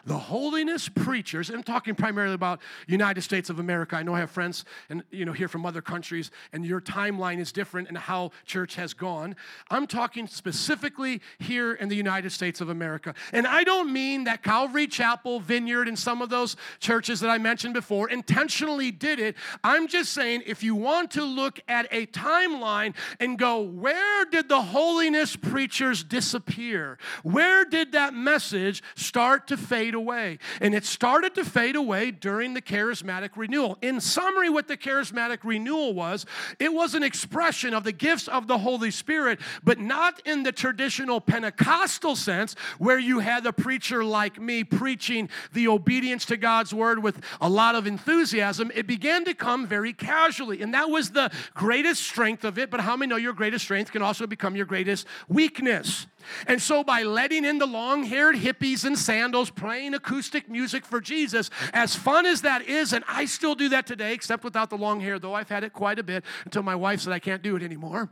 the holiness preachers i'm talking primarily about united states of america. I know i have friends and you know here from other countries and your timeline is different and how church has gone. I'm talking specifically here in the united states of america. And i don't mean that calvary chapel vineyard and some of those churches that i mentioned before intentionally did it. I'm just saying if you want to look at a timeline and go where did the holiness preachers disappear? Where did that message start to fade fade away. And it started to fade away during the charismatic renewal. In summary, what the charismatic renewal was, it was an expression of the gifts of the Holy Spirit, but not in the traditional Pentecostal sense where you had a preacher like me preaching the obedience to God's word with a lot of enthusiasm. It began to come very casually. And that was the greatest strength of it. But how many know your greatest strength can also become your greatest weakness? And so, by letting in the long haired hippies and sandals playing acoustic music for Jesus, as fun as that is, and I still do that today, except without the long hair, though I've had it quite a bit until my wife said I can't do it anymore.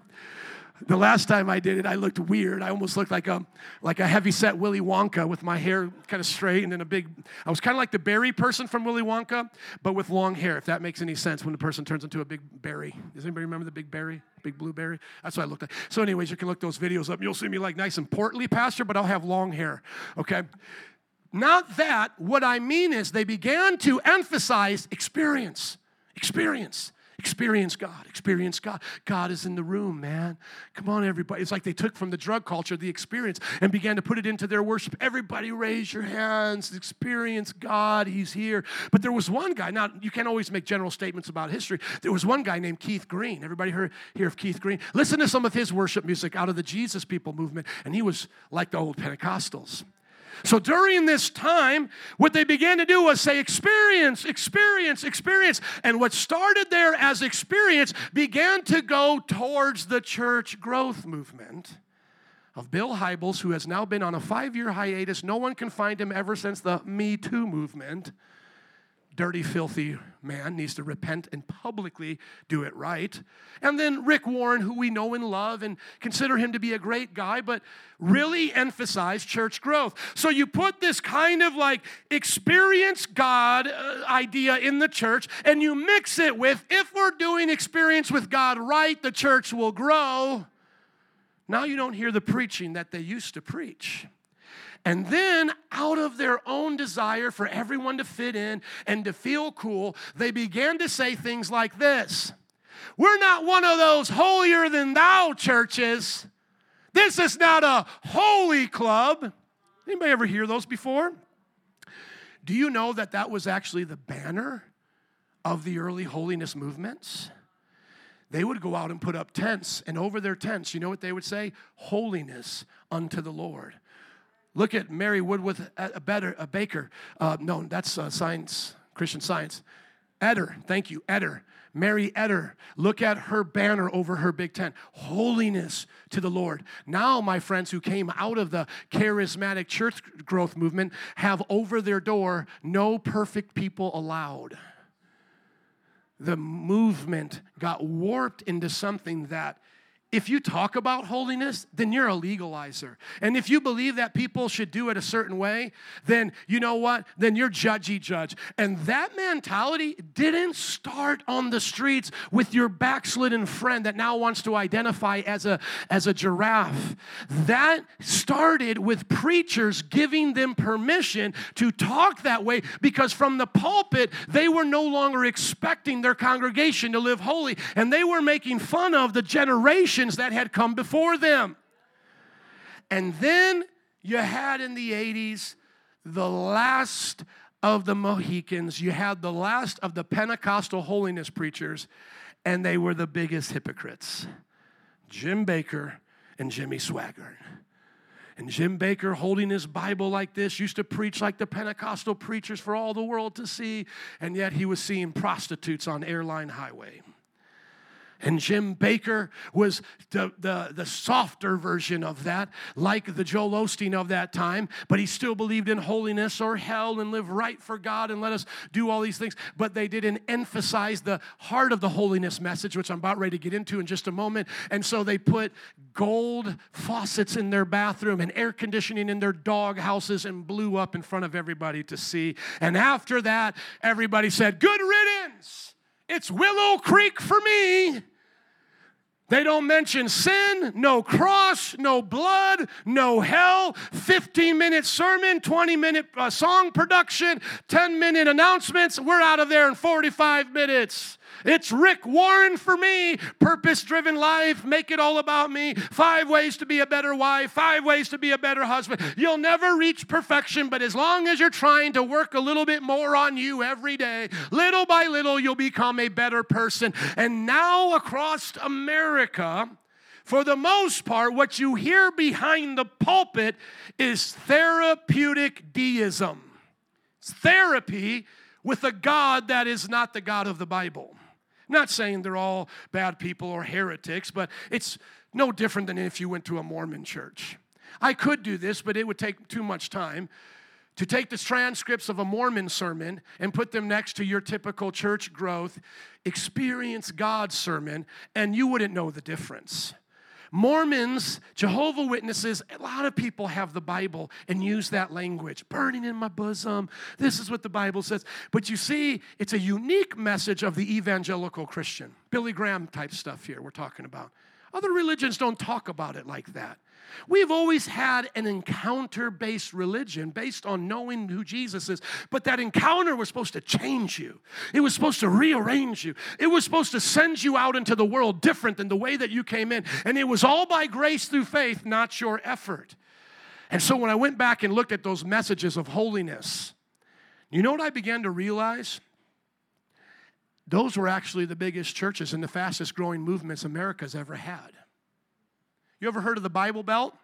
The last time I did it, I looked weird. I almost looked like a like a heavy set Willy Wonka with my hair kind of straight and then a big. I was kind of like the berry person from Willy Wonka, but with long hair. If that makes any sense, when the person turns into a big berry. Does anybody remember the big berry, big blueberry? That's what I looked like. So, anyways, you can look those videos up. You'll see me like nice and portly, pastor, but I'll have long hair. Okay. Not that. What I mean is they began to emphasize experience. Experience. Experience God, experience God. God is in the room, man. Come on, everybody. It's like they took from the drug culture the experience and began to put it into their worship. Everybody raise your hands, experience God, He's here. But there was one guy, now you can't always make general statements about history. There was one guy named Keith Green. Everybody heard hear of Keith Green? Listen to some of his worship music out of the Jesus People movement, and he was like the old Pentecostals. So during this time, what they began to do was say, experience, experience, experience. And what started there as experience began to go towards the church growth movement of Bill Hybels, who has now been on a five year hiatus. No one can find him ever since the Me Too movement dirty, filthy man needs to repent and publicly do it right. And then Rick Warren, who we know and love and consider him to be a great guy, but really emphasize church growth. So you put this kind of like experience God uh, idea in the church and you mix it with if we're doing experience with God right, the church will grow. Now you don't hear the preaching that they used to preach. And then, out of their own desire for everyone to fit in and to feel cool, they began to say things like this We're not one of those holier than thou churches. This is not a holy club. Anybody ever hear those before? Do you know that that was actually the banner of the early holiness movements? They would go out and put up tents, and over their tents, you know what they would say? Holiness unto the Lord. Look at Mary Woodworth, a, better, a baker. Uh, no, that's uh, science, Christian science. Etter, thank you, Etter. Mary Etter, look at her banner over her big tent. Holiness to the Lord. Now, my friends who came out of the charismatic church growth movement have over their door no perfect people allowed. The movement got warped into something that if you talk about holiness, then you're a legalizer. And if you believe that people should do it a certain way, then you know what? Then you're judgy judge. And that mentality didn't start on the streets with your backslidden friend that now wants to identify as a, as a giraffe. That started with preachers giving them permission to talk that way because from the pulpit, they were no longer expecting their congregation to live holy. And they were making fun of the generation generations that had come before them. And then you had in the 80s the last of the Mohicans, you had the last of the Pentecostal holiness preachers, and they were the biggest hypocrites Jim Bakker and Jimmy Swaggart. And Jim Bakker, holding his Bible like this, used to preach like the Pentecostal preachers for all the world to see, and yet he was seeing prostitutes on Airline Highway. And Jim Bakker was the, the, the softer version of that, like the Joel Osteen of that time, but he still believed in holiness or hell and live right for God and let us do all these things. But they didn't emphasize the heart of the holiness message, which I'm about ready to get into in just a moment. And so they put gold faucets in their bathroom and air conditioning in their dog houses and blew up in front of everybody to see. And after that, everybody said, Good riddance. It's Willow Creek for me. They don't mention sin, no cross, no blood, no hell, 15 minute sermon, 20 minute uh, song production, 10 minute announcements. We're out of there in 45 minutes. It's Rick Warren for me. Purpose driven life. Make it all about me. Five ways to be a better wife. Five ways to be a better husband. You'll never reach perfection, but as long as you're trying to work a little bit more on you every day, little by little, you'll become a better person. And now across America, for the most part, what you hear behind the pulpit is therapeutic deism. It's therapy with a God that is not the God of the Bible not saying they're all bad people or heretics, but it's no different than if you went to a Mormon church. I could do this, but it would take too much time to take the transcripts of a Mormon sermon and put them next to your typical church growth, experience God sermon, and you wouldn't know the difference. Mormons, Jehovah Witnesses, a lot of people have the Bible and use that language, burning in my bosom. This is what the Bible says. But you see, it's a unique message of the evangelical Christian. Billy Graham type stuff here we're talking about. Other religions don't talk about it like that. We've always had an encounter based religion based on knowing who Jesus is, but that encounter was supposed to change you. It was supposed to rearrange you. It was supposed to send you out into the world different than the way that you came in. And it was all by grace through faith, not your effort. And so when I went back and looked at those messages of holiness, you know what I began to realize? Those were actually the biggest churches and the fastest growing movements America's ever had. You ever heard of the Bible Belt?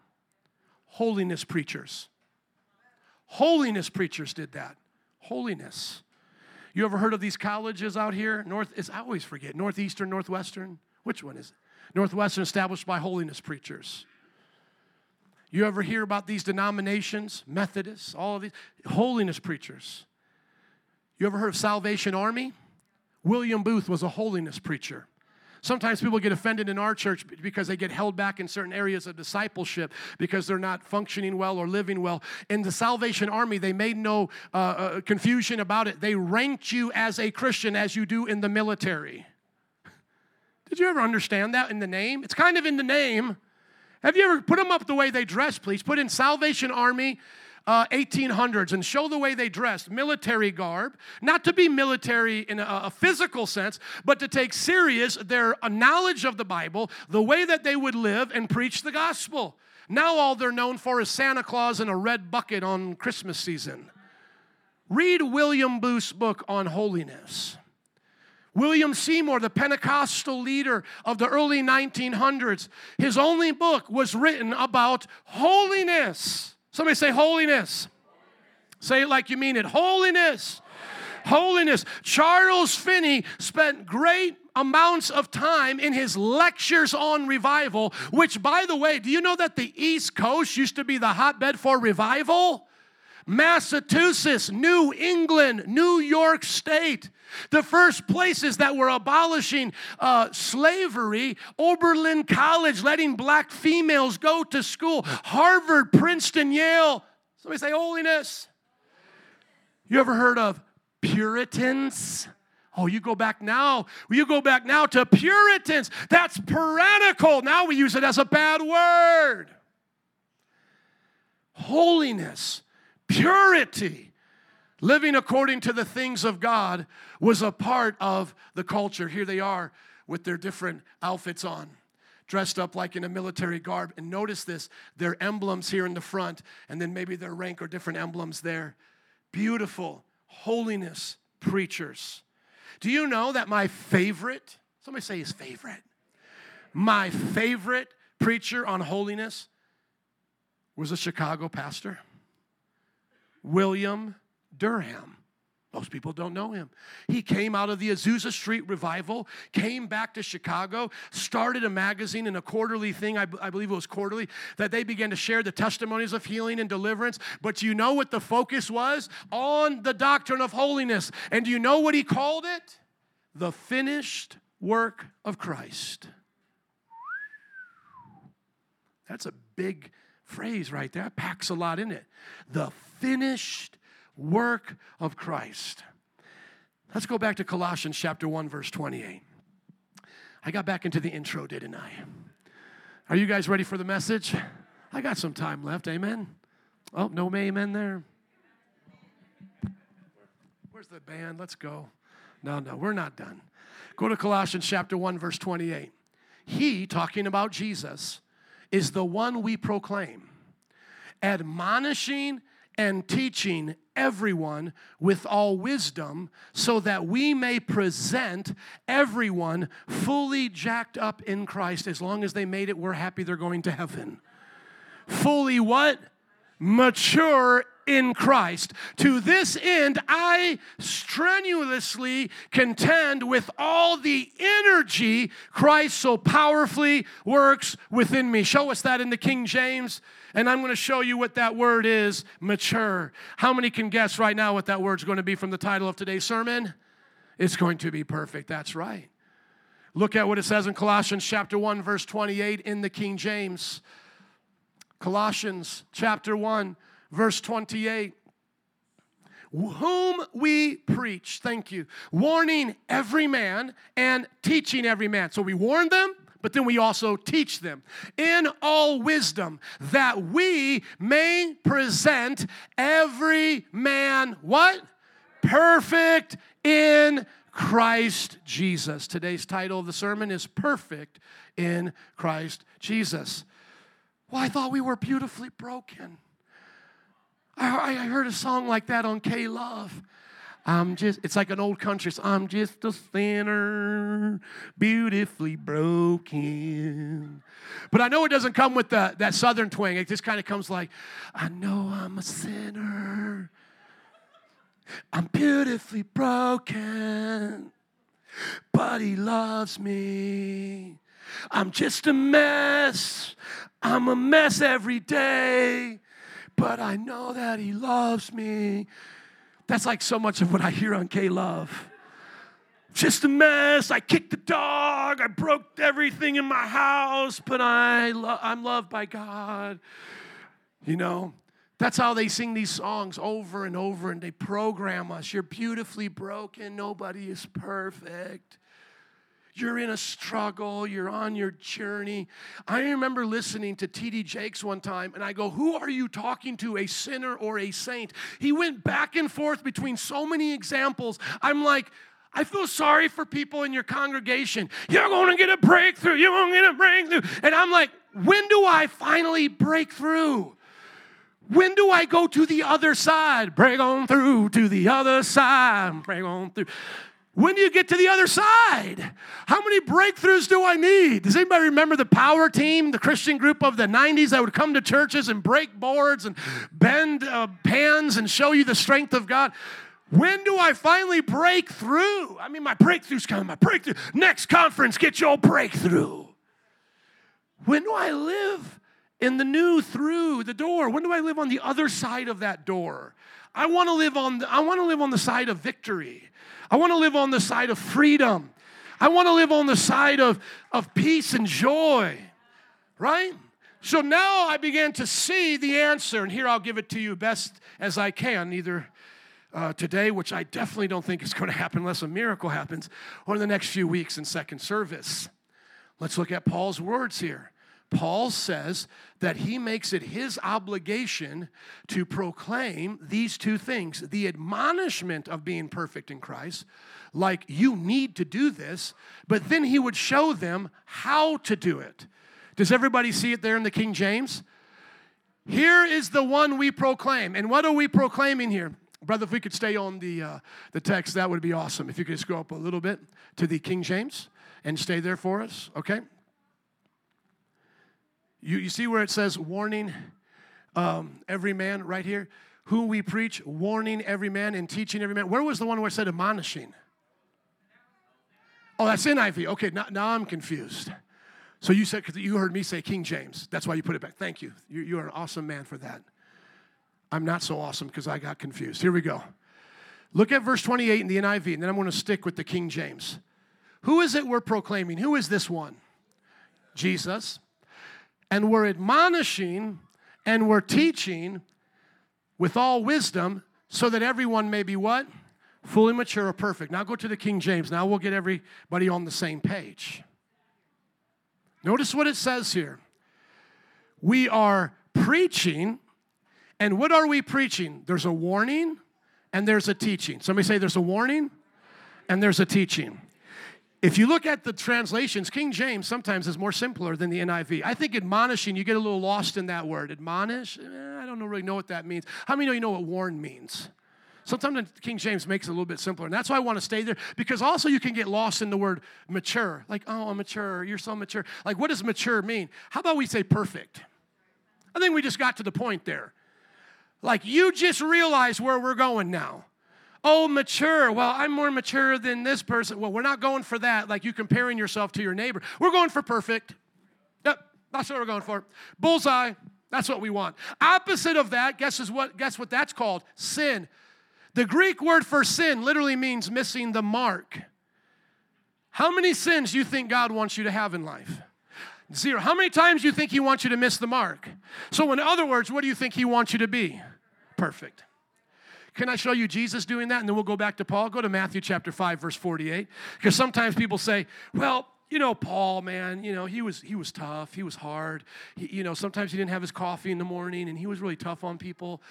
Holiness preachers. Holiness preachers did that. Holiness. You ever heard of these colleges out here? North is I always forget. Northeastern, Northwestern. Which one is it? Northwestern established by holiness preachers. You ever hear about these denominations, Methodists, all of these holiness preachers? You ever heard of Salvation Army? William Booth was a holiness preacher. Sometimes people get offended in our church because they get held back in certain areas of discipleship because they're not functioning well or living well. In the Salvation Army, they made no uh, uh, confusion about it. They ranked you as a Christian as you do in the military. Did you ever understand that in the name? It's kind of in the name. Have you ever put them up the way they dress, please? Put in Salvation Army uh, 1800s and show the way they dressed military garb, not to be military in a, a physical sense, but to take serious their knowledge of the Bible, the way that they would live and preach the gospel. Now, all they're known for is Santa Claus and a red bucket on Christmas season. Read William Booth's book on holiness. William Seymour, the Pentecostal leader of the early 1900s, his only book was written about holiness. Somebody say holiness. Say it like you mean it. Holiness. Holiness. Charles Finney spent great amounts of time in his lectures on revival, which, by the way, do you know that the East Coast used to be the hotbed for revival? Massachusetts, New England, New York State. The first places that were abolishing uh, slavery, Oberlin College, letting black females go to school, Harvard, Princeton, Yale. Somebody say holiness. You ever heard of Puritans? Oh, you go back now. You go back now to Puritans. That's puritanical. Now we use it as a bad word. Holiness Purity, living according to the things of God, was a part of the culture. Here they are with their different outfits on dressed up like in a military garb. And notice this their emblems here in the front, and then maybe their rank or different emblems there. Beautiful holiness preachers. Do you know that my favorite Somebody say his favorite. My favorite preacher on holiness was a Chicago pastor, William Durham. Most people don't know him. He came out of the Azusa Street revival, came back to Chicago, started a magazine and a quarterly thing, I, b- I believe it was quarterly, that they began to share the testimonies of healing and deliverance. But do you know what the focus was? On the doctrine of holiness. And do you know what he called it? The finished work of Christ. That's a big phrase right there. Packs a lot in it. The finished work of Christ. Let's go back to Colossians chapter 1 verse 28. I got back into the intro, didn't I? Are you guys ready for the message? I got some time left. Amen. Oh, no amen there. Where's the band? Let's go. No, no, we're not done. Go to Colossians chapter 1 verse 28. He talking about Jesus is the one we proclaim, admonishing and teaching everyone with all wisdom, so that we may present everyone fully jacked up in Christ. As long as they made it, we're happy they're going to heaven. Fully what? Mature in Christ. To this end, I strenuously contend with all the energy Christ so powerfully works within me. Show us that in the King James. And I'm going to show you what that word is mature. How many can guess right now what that word's going to be from the title of today's sermon? It's going to be perfect. That's right. Look at what it says in Colossians chapter 1 verse 28 in the King James. Colossians chapter 1 verse 28 whom we preach, thank you, warning every man and teaching every man. So we warn them, but then we also teach them in all wisdom that we may present every man what? Perfect in Christ Jesus. Today's title of the sermon is Perfect in Christ Jesus. Well, I thought we were beautifully broken. I, I heard a song like that on K Love. I'm just, it's like an old country. So I'm just a sinner, beautifully broken. But I know it doesn't come with the, that southern twang. It just kind of comes like, I know I'm a sinner. I'm beautifully broken, but he loves me. I'm just a mess. I'm a mess every day but I know that He loves me. That's like so much of what I hear on K Love. Just a mess. I kicked the dog. I broke everything in my house, but I lo- I'm loved by God. You know, that's how they sing these songs over and over, and they program us. You're beautifully broken. Nobody is perfect you're in a struggle, you're on your journey. I remember listening to T.D. Jakes one time, and I go, Who are you talking to, a sinner or a saint? He went back and forth between so many examples. I'm like, I feel sorry for people in your congregation. You're going to get a breakthrough. You're going to get a breakthrough. And I'm like, when do I finally break through? When do I go to the other side? Break on through to the other side. Break on through. When do you get to the other side? How many breakthroughs do I need? Does anybody remember the power team, the Christian group of the 90s that would come to churches and break boards and bend uh, pans and show you the strength of God? When do I finally break through? I mean, my breakthrough's coming, my breakthrough. Next conference, get your breakthrough. When do I live in the new through the door? When do I live on the other side of that door? I want to live on the, I want to live on the side of victory. I want to live on the side of freedom. I want to live on the side of, of peace and joy, right? So now I began to see the answer, and here I'll give it to you best as I can, either uh, today, which I definitely don't think is going to happen unless a miracle happens, or in the next few weeks in second service. Let's look at Paul's words here. Paul says that he makes it his obligation to proclaim these two things the admonishment of being perfect in Christ, like you need to do this, but then he would show them how to do it. Does everybody see it there in the King James? Here is the one we proclaim. And what are we proclaiming here? Brother, if we could stay on the, uh, the text, that would be awesome. If you could just go up a little bit to the King James and stay there for us, okay? You, you see where it says warning um, every man right here? Who we preach, warning every man and teaching every man. Where was the one where it said admonishing? Oh, that's NIV. Okay, now, now I'm confused. So you said, because you heard me say King James. That's why you put it back. Thank you. you. You're an awesome man for that. I'm not so awesome because I got confused. Here we go. Look at verse 28 in the NIV, and then I'm going to stick with the King James. Who is it we're proclaiming? Who is this one? Jesus. And we're admonishing and we're teaching with all wisdom so that everyone may be what? Fully mature or perfect. Now go to the King James. Now we'll get everybody on the same page. Notice what it says here. We are preaching, and what are we preaching? There's a warning and there's a teaching. Somebody say there's a warning and there's a teaching. If you look at the translations, King James sometimes is more simpler than the NIV. I think admonishing, you get a little lost in that word. Admonish, eh, I don't really know what that means. How many know you know what warn means? Sometimes King James makes it a little bit simpler. And that's why I want to stay there because also you can get lost in the word mature. Like, oh, I'm mature. You're so mature. Like, what does mature mean? How about we say perfect? I think we just got to the point there. Like, you just realize where we're going now. Oh, mature. Well, I'm more mature than this person. Well, we're not going for that, like you comparing yourself to your neighbor. We're going for perfect. Yep, that's what we're going for. Bullseye. That's what we want. Opposite of that, guess is what guess what that's called? Sin. The Greek word for sin literally means missing the mark. How many sins do you think God wants you to have in life? Zero. How many times do you think He wants you to miss the mark? So, in other words, what do you think He wants you to be? Perfect. Can I show you Jesus doing that? And then we'll go back to Paul. Go to Matthew chapter 5, verse 48. Because sometimes people say, well, you know paul man you know he was he was tough he was hard he, you know sometimes he didn't have his coffee in the morning and he was really tough on people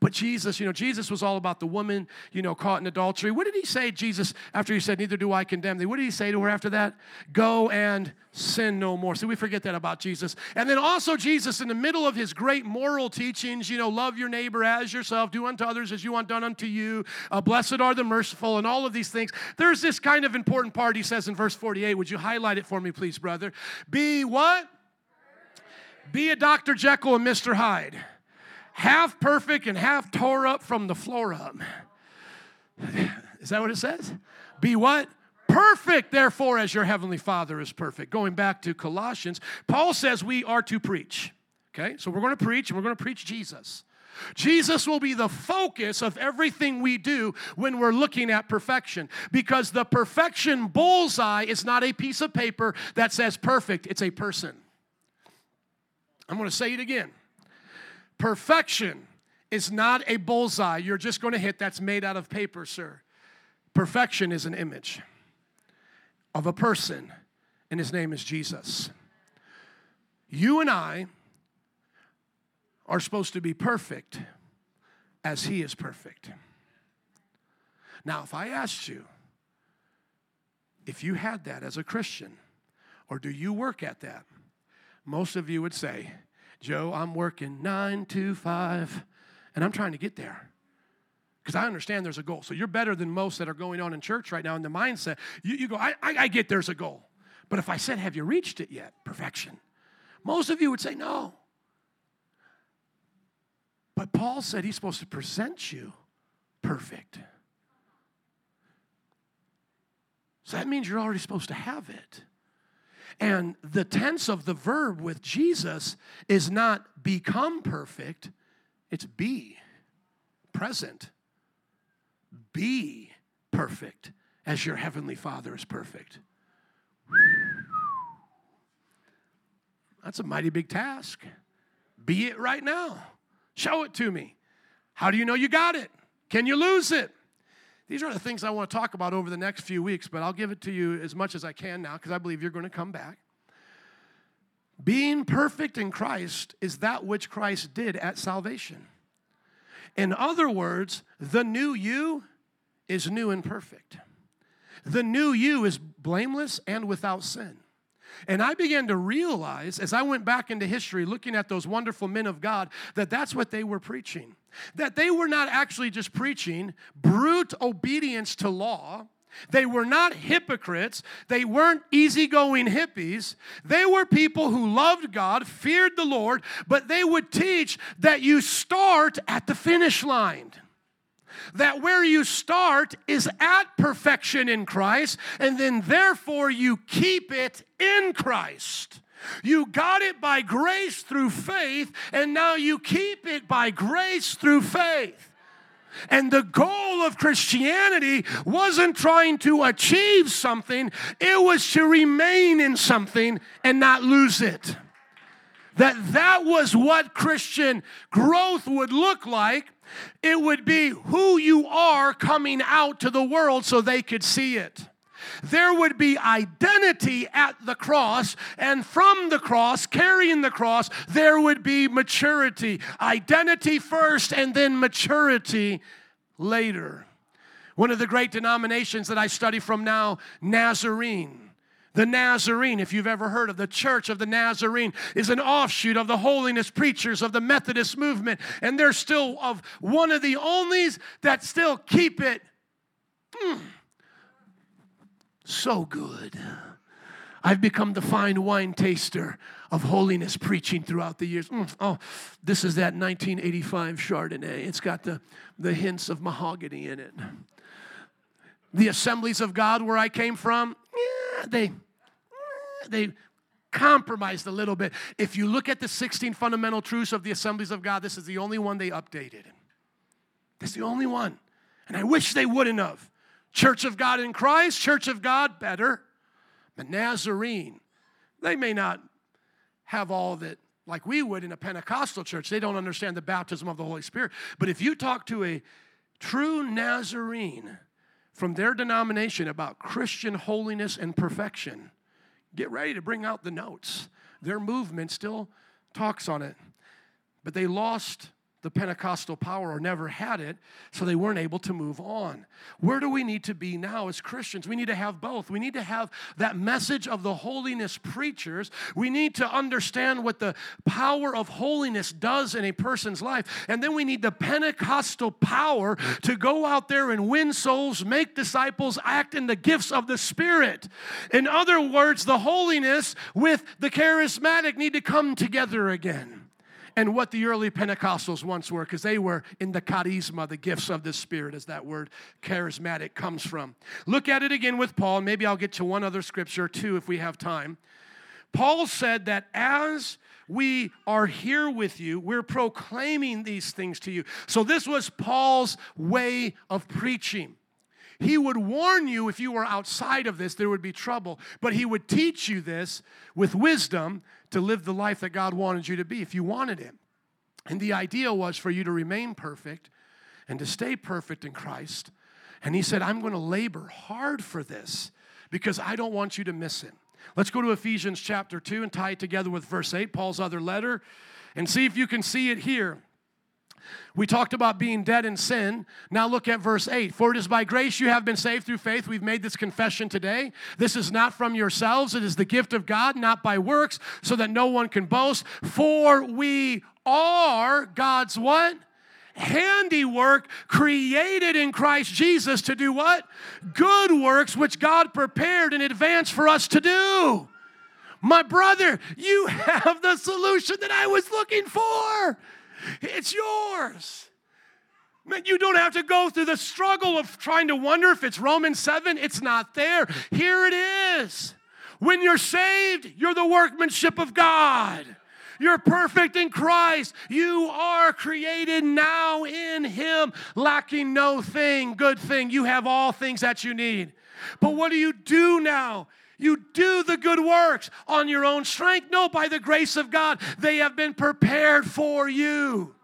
but jesus you know jesus was all about the woman you know caught in adultery what did he say jesus after he said neither do i condemn thee what did he say to her after that go and sin no more See, we forget that about jesus and then also jesus in the middle of his great moral teachings you know love your neighbor as yourself do unto others as you want done unto you uh, blessed are the merciful and all of these things there's this kind of important part he says in verse 48 would you highlight it for me, please, brother. Be what? Be a Dr. Jekyll and Mr. Hyde. Half perfect and half tore up from the floor up. Is that what it says? Be what? Perfect, therefore, as your heavenly Father is perfect. Going back to Colossians, Paul says we are to preach. Okay, so we're going to preach and we're going to preach Jesus. Jesus will be the focus of everything we do when we're looking at perfection because the perfection bullseye is not a piece of paper that says perfect, it's a person. I'm going to say it again. Perfection is not a bullseye you're just going to hit that's made out of paper, sir. Perfection is an image of a person, and his name is Jesus. You and I are supposed to be perfect as He is perfect. Now, if I asked you if you had that as a Christian, or do you work at that? Most of you would say, Joe, I'm working nine to five, and I'm trying to get there. Because I understand there's a goal. So you're better than most that are going on in church right now in the mindset. You, you go, I, I, I get there's a goal. But if I said, Have you reached it yet? Perfection. Most of you would say, No. But Paul said he's supposed to present you perfect. So that means you're already supposed to have it. And the tense of the verb with Jesus is not become perfect, it's be present. Be perfect as your heavenly Father is perfect. That's a mighty big task. Be it right now. Show it to me. How do you know you got it? Can you lose it? These are the things I want to talk about over the next few weeks, but I'll give it to you as much as I can now because I believe you're going to come back. Being perfect in Christ is that which Christ did at salvation. In other words, the new you is new and perfect. The new you is blameless and without sin. And I began to realize as I went back into history looking at those wonderful men of God that that's what they were preaching. That they were not actually just preaching brute obedience to law, They were not hypocrites. They weren't easygoing hippies. They were people who loved God, feared the Lord, but they would teach that you start at the finish line. That where you start is at perfection in Christ, and then therefore you keep it in Christ. You got it by grace through faith, and now you keep it by grace through faith. And the goal of Christianity wasn't trying to achieve something, it was to remain in something and not lose it. That that was what Christian growth would look like. It would be who you are coming out to the world so they could see it there would be identity at the cross, and from the cross, carrying the cross, there would be maturity. Identity first, and then maturity later. One of the great denominations that I study from now, Nazarene. The Nazarene, if you've ever heard of the Church of the Nazarene, is an offshoot of the holiness preachers of the Methodist movement. And they're still of one of the onlys that still keep it. Mm, so good. I've become the fine wine taster of holiness preaching throughout the years. Mm, oh, this is that 1985 Chardonnay. It's got the, the hints of mahogany in it. The assemblies of God where I came from, yeah, they, they compromised a little bit. If you look at the 16 fundamental truths of the assemblies of God, this is the only one they updated. That's the only one. And I wish they wouldn't have. Church of God in Christ, Church of God, better. But Nazarene, they may not have all that like we would in a Pentecostal church. They don't understand the baptism of the Holy Spirit. But if you talk to a true Nazarene from their denomination about Christian holiness and perfection, get ready to bring out the notes. Their movement still talks on it. But they lost the Pentecostal power or never had it, so they weren't able to move on. Where do we need to be now as Christians? We need to have both. We need to have that message of the holiness preachers. We need to understand what the power of holiness does in a person's life. And then we need the Pentecostal power to go out there and win souls, make disciples, act in the gifts of the Spirit. In other words, the holiness with the charismatic need to come together again and what the early Pentecostals once were, because they were in the charisma, the gifts of the Spirit, as that word charismatic comes from. Look at it again with Paul, maybe I'll get to one other scripture too if we have time. Paul said that as we are here with you, we're proclaiming these things to you. So, this was Paul's way of preaching. He would warn you if you were outside of this, there would be trouble, but he would teach you this with wisdom to live the life that God wanted you to be if you wanted Him. And the idea was for you to remain perfect and to stay perfect in Christ. And He said, I'm going to labor hard for this because I don't want you to miss it. Let's go to Ephesians chapter 2 and tie it together with verse 8, Paul's other letter, and see if you can see it here. We talked about being dead in sin. Now look at verse 8. For it is by grace you have been saved through faith. We've made this confession today. This is not from yourselves, it is the gift of God, not by works, so that no one can boast. For we are God's what? handiwork created in Christ Jesus to do what? Good works which God prepared in advance for us to do. My brother, you have the solution that I was looking for. It's yours. Man, you don't have to go through the struggle of trying to wonder if it's Romans 7. It's not there. Here it is. When you're saved, you're the workmanship of God. You're perfect in Christ. You are created now in Him, lacking no thing, good thing. You have all things that you need. But what do you do now? You do the good works on your own strength. No, by the grace of God, they have been prepared for you.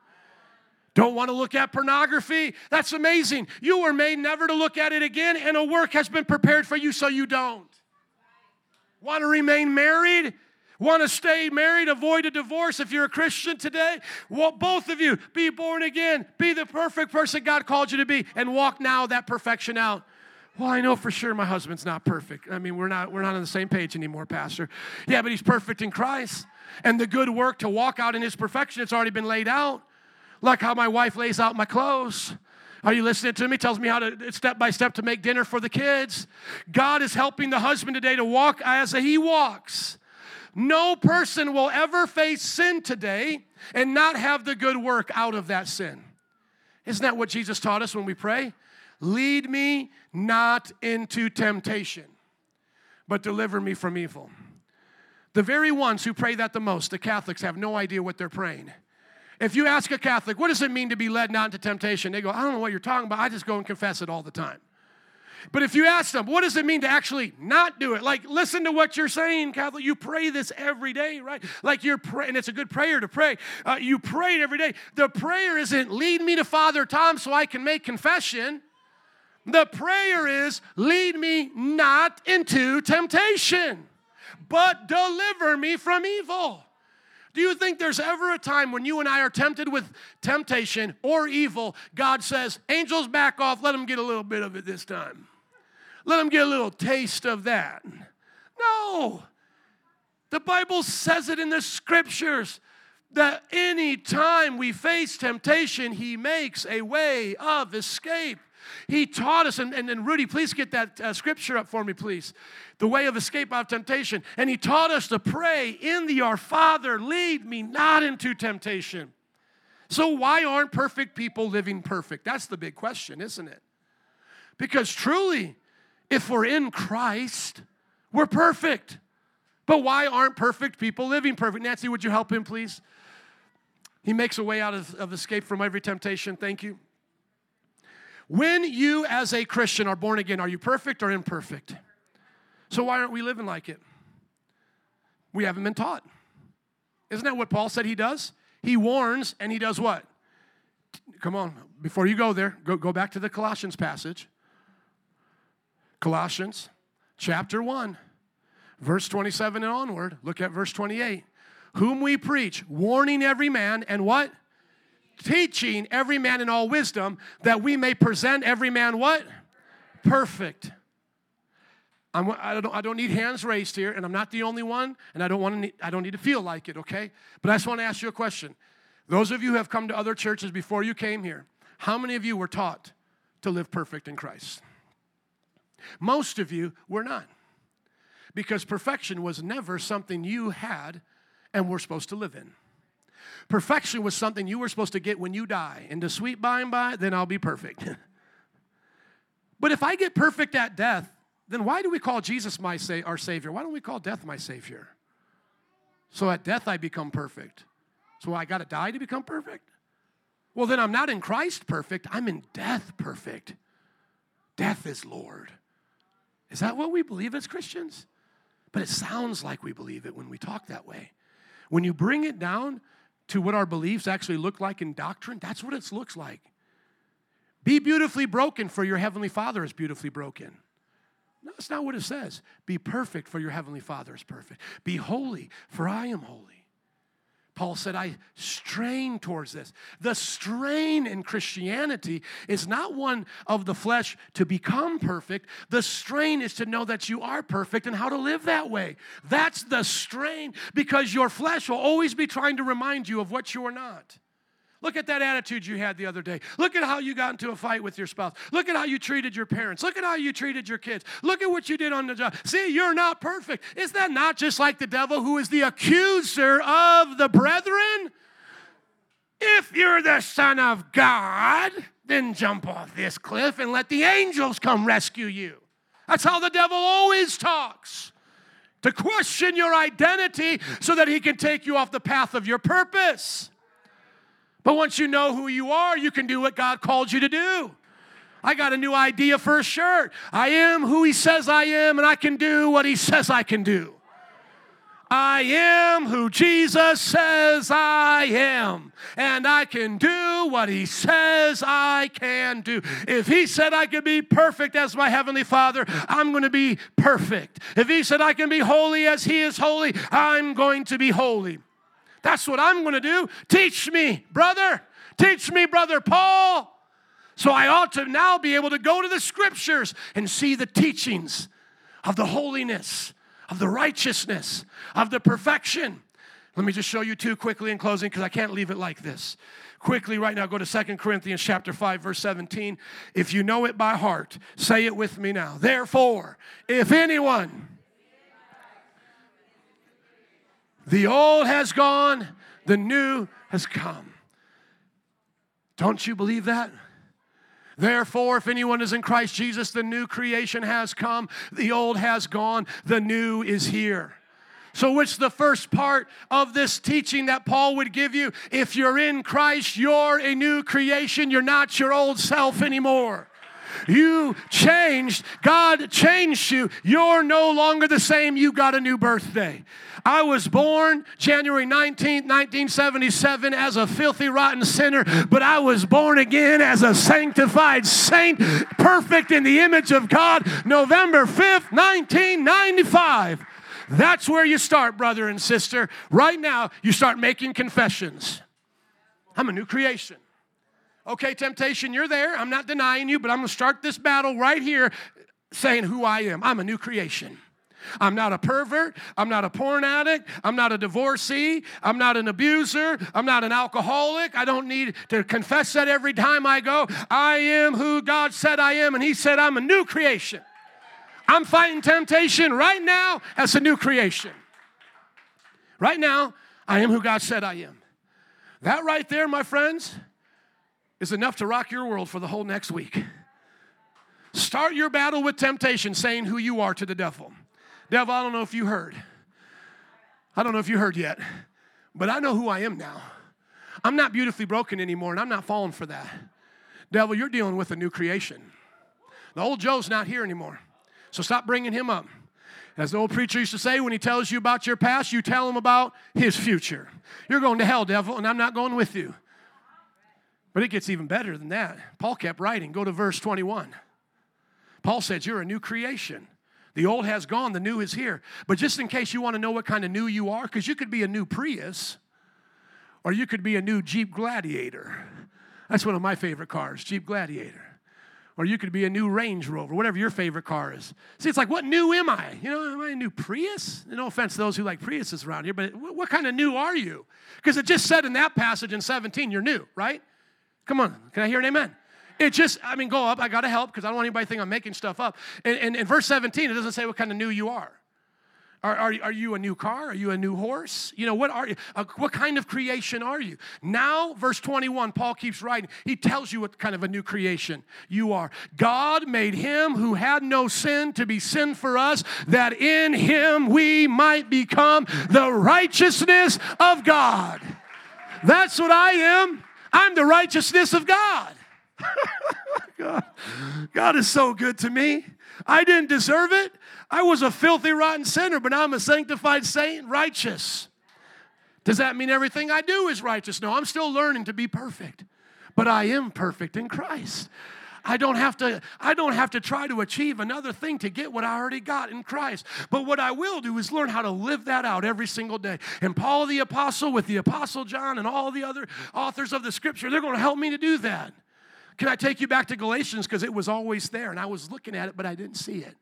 Don't want to look at pornography? That's amazing. You were made never to look at it again, and a work has been prepared for you so you don't. Want to remain married? Want to stay married? Avoid a divorce if you're a Christian today? Well, both of you, be born again. Be the perfect person God called you to be, and walk now that perfection out. Well, I know for sure my husband's not perfect. I mean, we're not we're not on the same page anymore, Pastor. Yeah, but he's perfect in Christ. And the good work to walk out in his perfection, it's already been laid out. Like how my wife lays out my clothes. Are you listening to me? Tells me how to step by step to make dinner for the kids. God is helping the husband today to walk as he walks. No person will ever face sin today and not have the good work out of that sin. Isn't that what Jesus taught us when we pray? Lead me not into temptation, but deliver me from evil. The very ones who pray that the most, the Catholics, have no idea what they're praying. If you ask a Catholic, what does it mean to be led not into temptation? They go, I don't know what you're talking about. I just go and confess it all the time. But if you ask them, what does it mean to actually not do it? Like, listen to what you're saying, Catholic. You pray this every day, right? Like you're praying, and it's a good prayer to pray. Uh, you pray it every day. The prayer isn't lead me to Father Tom so I can make confession. The prayer is lead me not into temptation, but deliver me from evil. Do you think there's ever a time when you and I are tempted with temptation or evil, God says, angels back off, let them get a little bit of it this time? Let them get a little taste of that. No. The Bible says it in the scriptures that any time we face temptation, He makes a way of escape. He taught us, and, and, and Rudy, please get that uh, scripture up for me, please. The way of escape out of temptation. And He taught us to pray in the Our Father, lead me not into temptation. So, why aren't perfect people living perfect? That's the big question, isn't it? Because truly, if we're in Christ, we're perfect. But why aren't perfect people living perfect? Nancy, would you help him, please? He makes a way out of, of escape from every temptation. Thank you. When you, as a Christian, are born again, are you perfect or imperfect? So why aren't we living like it? We haven't been taught. Isn't that what Paul said he does? He warns and he does what? Come on, before you go there, go, go back to the Colossians passage. Colossians chapter 1, verse 27 and onward. Look at verse 28. Whom we preach, warning every man, and what? Teaching every man in all wisdom, that we may present every man what? Perfect. I'm, I, don't, I don't need hands raised here, and I'm not the only one, and I don't, want to, I don't need to feel like it, okay? But I just want to ask you a question. Those of you who have come to other churches before you came here, how many of you were taught to live perfect in Christ? Most of you were not. Because perfection was never something you had and were supposed to live in. Perfection was something you were supposed to get when you die. In the sweet by and by, then I'll be perfect. but if I get perfect at death, then why do we call Jesus my sa- our Savior? Why don't we call death my Savior? So at death I become perfect. So I got to die to become perfect? Well, then I'm not in Christ perfect, I'm in death perfect. Death is Lord. Is that what we believe as Christians? But it sounds like we believe it when we talk that way. When you bring it down to what our beliefs actually look like in doctrine, that's what it looks like. Be beautifully broken, for your heavenly Father is beautifully broken. No, that's not what it says. Be perfect, for your heavenly Father is perfect. Be holy, for I am holy. Paul said, I strain towards this. The strain in Christianity is not one of the flesh to become perfect. The strain is to know that you are perfect and how to live that way. That's the strain because your flesh will always be trying to remind you of what you are not. Look at that attitude you had the other day. Look at how you got into a fight with your spouse. Look at how you treated your parents. Look at how you treated your kids. Look at what you did on the job. See, you're not perfect. Is that not just like the devil who is the accuser of the brethren? If you're the Son of God, then jump off this cliff and let the angels come rescue you. That's how the devil always talks to question your identity so that he can take you off the path of your purpose. But once you know who you are, you can do what God called you to do. I got a new idea for a shirt. I am who He says I am, and I can do what He says I can do. I am who Jesus says I am, and I can do what He says I can do. If He said I could be perfect as my Heavenly Father, I'm going to be perfect. If He said I can be holy as He is holy, I'm going to be holy. That's what I'm going to do. Teach me, brother. Teach me, brother Paul. So I ought to now be able to go to the scriptures and see the teachings of the holiness, of the righteousness, of the perfection. Let me just show you two quickly in closing because I can't leave it like this. Quickly, right now, go to Second Corinthians chapter 5, verse 17. If you know it by heart, say it with me now. Therefore, if anyone, the old has gone, the new has come. Don't you believe that? Therefore, if anyone is in Christ Jesus, the new creation has come, the old has gone, the new is here. So, which the first part of this teaching that Paul would give you? If you're in Christ, you're a new creation. You're not your old self anymore. You changed. God changed you. You're no longer the same. You got a new birthday. I was born January 19th, 1977, as a filthy, rotten sinner, but I was born again as a sanctified saint, perfect in the image of God, November 5th, 1995. That's where you start, brother and sister. Right now, you start making confessions. I'm a new creation. Okay, temptation, you're there. I'm not denying you, but I'm going to start this battle right here saying who I am. I'm a new creation. I'm not a pervert. I'm not a porn addict. I'm not a divorcee. I'm not an abuser. I'm not an alcoholic. I don't need to confess that every time I go. I am who God said I am, and He said I'm a new creation. I'm fighting temptation right now as a new creation. Right now, I am who God said I am. That right there, my friends, is enough to rock your world for the whole next week. Start your battle with temptation, saying who you are to the devil. Devil, I don't know if you heard. I don't know if you heard yet, but I know who I am now. I'm not beautifully broken anymore, and I'm not falling for that. Devil, you're dealing with a new creation. The old Joe's not here anymore. So stop bringing him up. As the old preacher used to say, when he tells you about your past, you tell him about his future. You're going to hell, devil, and I'm not going with you. But it gets even better than that. Paul kept writing. Go to verse 21. Paul said, You're a new creation. The old has gone, the new is here. But just in case you want to know what kind of new you are, because you could be a new Prius or you could be a new Jeep Gladiator. That's one of my favorite cars, Jeep Gladiator or you could be a new Range Rover, whatever your favorite car is. See, it's like, what new am I? You know, am I a new Prius? No offense to those who like Priuses around here, but what kind of new are you? Because it just said in that passage in 17, you're new, right? Come on, can I hear an amen? It just, I mean, go up. I got to help because I don't want anybody to think I'm making stuff up. And, and in verse 17, it doesn't say what kind of new you are. Are, are, are you a new car? Are you a new horse? You know, what are you? Uh, what kind of creation are you? Now, verse 21, Paul keeps writing. He tells you what kind of a new creation you are. God made him who had no sin to be sin for us, that in him we might become the righteousness of God. That's what I am. I'm the righteousness of God. God. God is so good to me. I didn't deserve it. I was a filthy, rotten sinner, but now I'm a sanctified saint, righteous. Does that mean everything I do is righteous? No, I'm still learning to be perfect, but I am perfect in Christ. I don't have to I don't have to try to achieve another thing to get what I already got in Christ. But what I will do is learn how to live that out every single day. And Paul the apostle with the apostle John and all the other authors of the scripture, they're going to help me to do that. Can I take you back to Galatians because it was always there and I was looking at it but I didn't see it.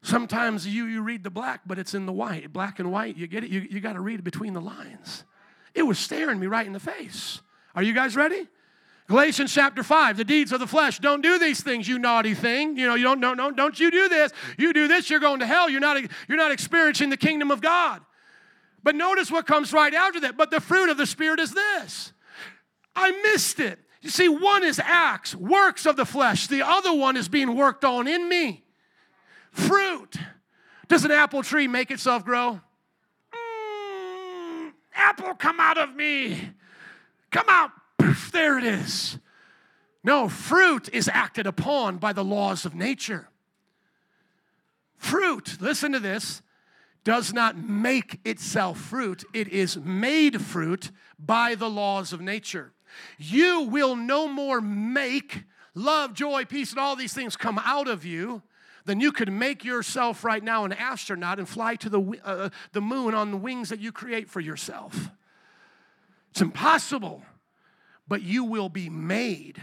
Sometimes you, you read the black, but it's in the white. Black and white, you get it? You, you got to read between the lines. It was staring me right in the face. Are you guys ready? Galatians chapter 5, the deeds of the flesh. Don't do these things, you naughty thing. You know, you don't, don't, don't, don't you do this. You do this, you're going to hell. You're not, you're not experiencing the kingdom of God. But notice what comes right after that. But the fruit of the Spirit is this. I missed it. You see, one is acts, works of the flesh. The other one is being worked on in me. Fruit. Does an apple tree make itself grow? Mm, apple, come out of me. Come out. Poof, there it is. No, fruit is acted upon by the laws of nature. Fruit, listen to this, does not make itself fruit, it is made fruit by the laws of nature. You will no more make love, joy, peace, and all these things come out of you then you could make yourself right now an astronaut and fly to the, uh, the moon on the wings that you create for yourself. It's impossible, but you will be made.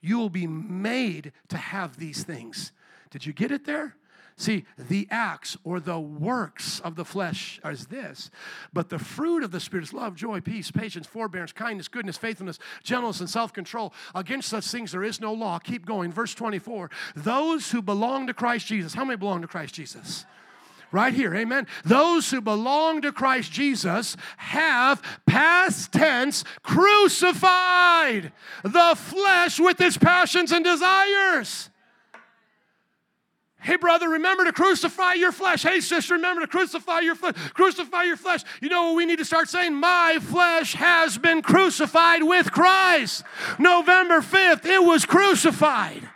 You will be made to have these things. Did you get it there? See, the acts or the works of the flesh is this, but the fruit of the Spirit is love, joy, peace, patience, forbearance, kindness, goodness, faithfulness, gentleness, and self control. Against such things there is no law. Keep going. Verse 24 Those who belong to Christ Jesus, how many belong to Christ Jesus? Right here, amen. Those who belong to Christ Jesus have past tense crucified the flesh with its passions and desires. Hey, brother, remember to crucify your flesh. Hey, sister, remember to crucify your flesh. Crucify your flesh. You know what we need to start saying? My flesh has been crucified with Christ. November 5th, it was crucified.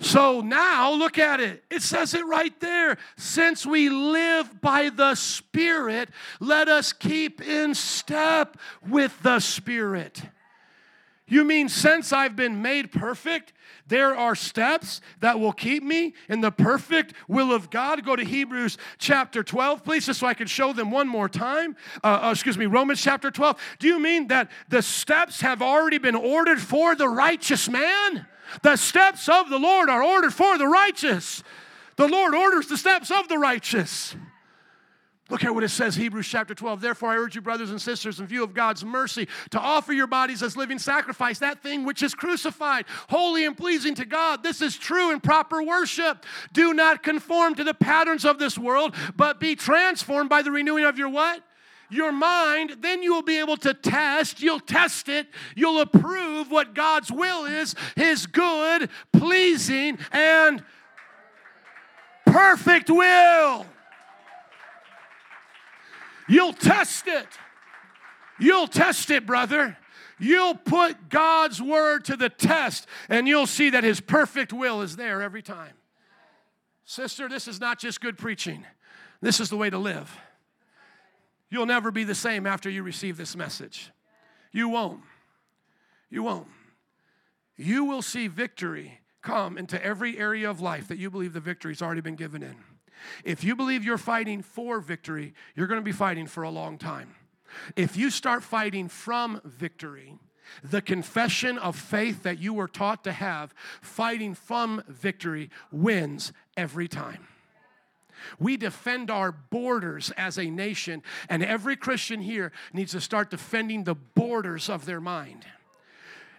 So now look at it. It says it right there. Since we live by the Spirit, let us keep in step with the Spirit. You mean since I've been made perfect, there are steps that will keep me in the perfect will of God? Go to Hebrews chapter 12, please, just so I can show them one more time. Uh, uh, excuse me, Romans chapter 12. Do you mean that the steps have already been ordered for the righteous man? The steps of the Lord are ordered for the righteous. The Lord orders the steps of the righteous. Look at what it says, Hebrews chapter 12. Therefore, I urge you, brothers and sisters, in view of God's mercy, to offer your bodies as living sacrifice, that thing which is crucified, holy and pleasing to God. This is true and proper worship. Do not conform to the patterns of this world, but be transformed by the renewing of your what? Your mind, then you will be able to test, you'll test it, you'll approve what God's will is, His good, pleasing, and perfect will. You'll test it. You'll test it, brother. You'll put God's word to the test and you'll see that his perfect will is there every time. Sister, this is not just good preaching, this is the way to live. You'll never be the same after you receive this message. You won't. You won't. You will see victory come into every area of life that you believe the victory's already been given in. If you believe you're fighting for victory, you're going to be fighting for a long time. If you start fighting from victory, the confession of faith that you were taught to have, fighting from victory, wins every time. We defend our borders as a nation, and every Christian here needs to start defending the borders of their mind.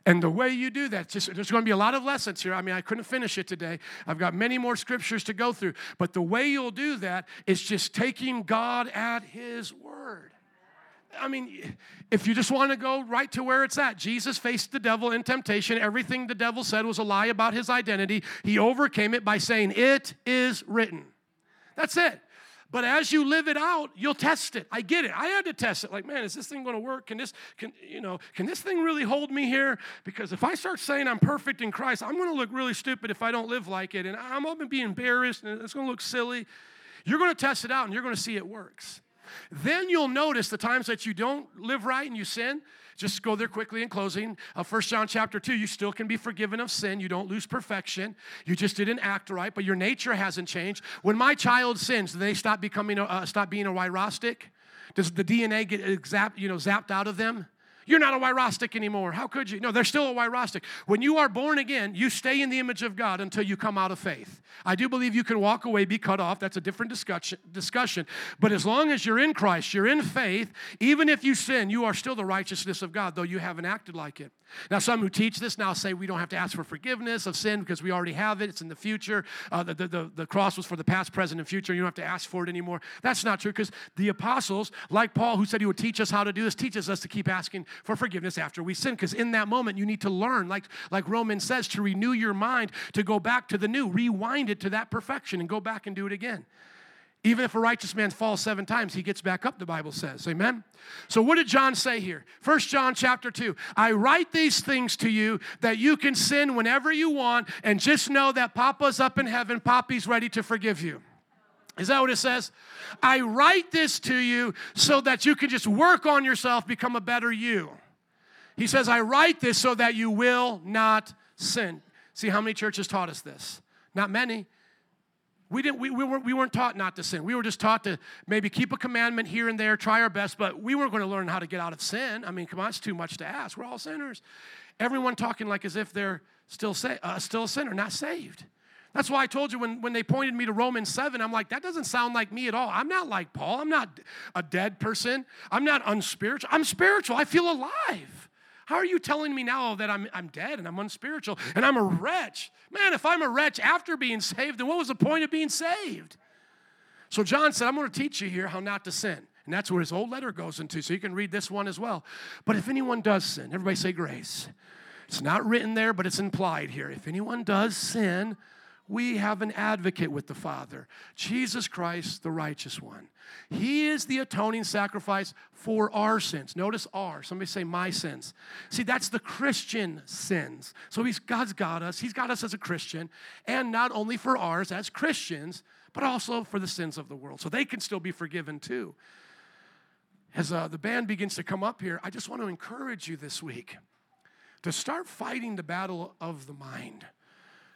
And the way you do that, just, there's going to be a lot of lessons here. I mean, I couldn't finish it today. I've got many more scriptures to go through. But the way you'll do that is just taking God at His word. I mean, if you just want to go right to where it's at, Jesus faced the devil in temptation. Everything the devil said was a lie about his identity. He overcame it by saying, It is written. That's it. But as you live it out, you'll test it. I get it. I had to test it. Like, man, is this thing going to work? Can this, can you know, can this thing really hold me here? Because if I start saying I'm perfect in Christ, I'm going to look really stupid if I don't live like it, and I'm going to be embarrassed, and it's going to look silly. You're going to test it out, and you're going to see it works. Then you'll notice the times that you don't live right and you sin. Just go there quickly in closing. Uh, 1 John chapter 2, you still can be forgiven of sin. You don't lose perfection. You just didn't act right, but your nature hasn't changed. When my child sins, do they stop becoming a, uh, stop being a wirostic? Does the DNA get you know, zapped out of them? You're not a wirostic anymore. How could you? No, they're still a wirostic. When you are born again, you stay in the image of God until you come out of faith. I do believe you can walk away, be cut off. That's a different discussion. discussion. But as long as you're in Christ, you're in faith, even if you sin, you are still the righteousness of God, though you haven't acted like it. Now, some who teach this now say we don't have to ask for forgiveness of sin because we already have it. It's in the future. Uh, the, the, the cross was for the past, present, and future. You don't have to ask for it anymore. That's not true because the apostles, like Paul, who said he would teach us how to do this, teaches us to keep asking for forgiveness after we sin because in that moment you need to learn, like, like Romans says, to renew your mind, to go back to the new, rewind it to that perfection and go back and do it again. Even if a righteous man falls seven times, he gets back up, the Bible says. Amen? So what did John say here? First John chapter 2. I write these things to you that you can sin whenever you want, and just know that Papa's up in heaven, Poppy's ready to forgive you. Is that what it says? I write this to you so that you can just work on yourself, become a better you. He says, I write this so that you will not sin. See how many churches taught us this? Not many. We, didn't, we, we, weren't, we weren't taught not to sin. We were just taught to maybe keep a commandment here and there, try our best, but we weren't going to learn how to get out of sin. I mean, come on, it's too much to ask. We're all sinners. Everyone talking like as if they're still, sa- uh, still a sinner, not saved. That's why I told you when, when they pointed me to Romans 7, I'm like, that doesn't sound like me at all. I'm not like Paul. I'm not a dead person. I'm not unspiritual. I'm spiritual. I feel alive. How are you telling me now that I'm, I'm dead and I'm unspiritual and I'm a wretch? Man, if I'm a wretch after being saved, then what was the point of being saved? So John said, I'm going to teach you here how not to sin. And that's where his whole letter goes into. So you can read this one as well. But if anyone does sin, everybody say grace. It's not written there, but it's implied here. If anyone does sin, we have an advocate with the Father, Jesus Christ, the righteous one. He is the atoning sacrifice for our sins. Notice our. Somebody say my sins. See, that's the Christian sins. So he's, God's got us. He's got us as a Christian, and not only for ours as Christians, but also for the sins of the world. So they can still be forgiven too. As uh, the band begins to come up here, I just want to encourage you this week to start fighting the battle of the mind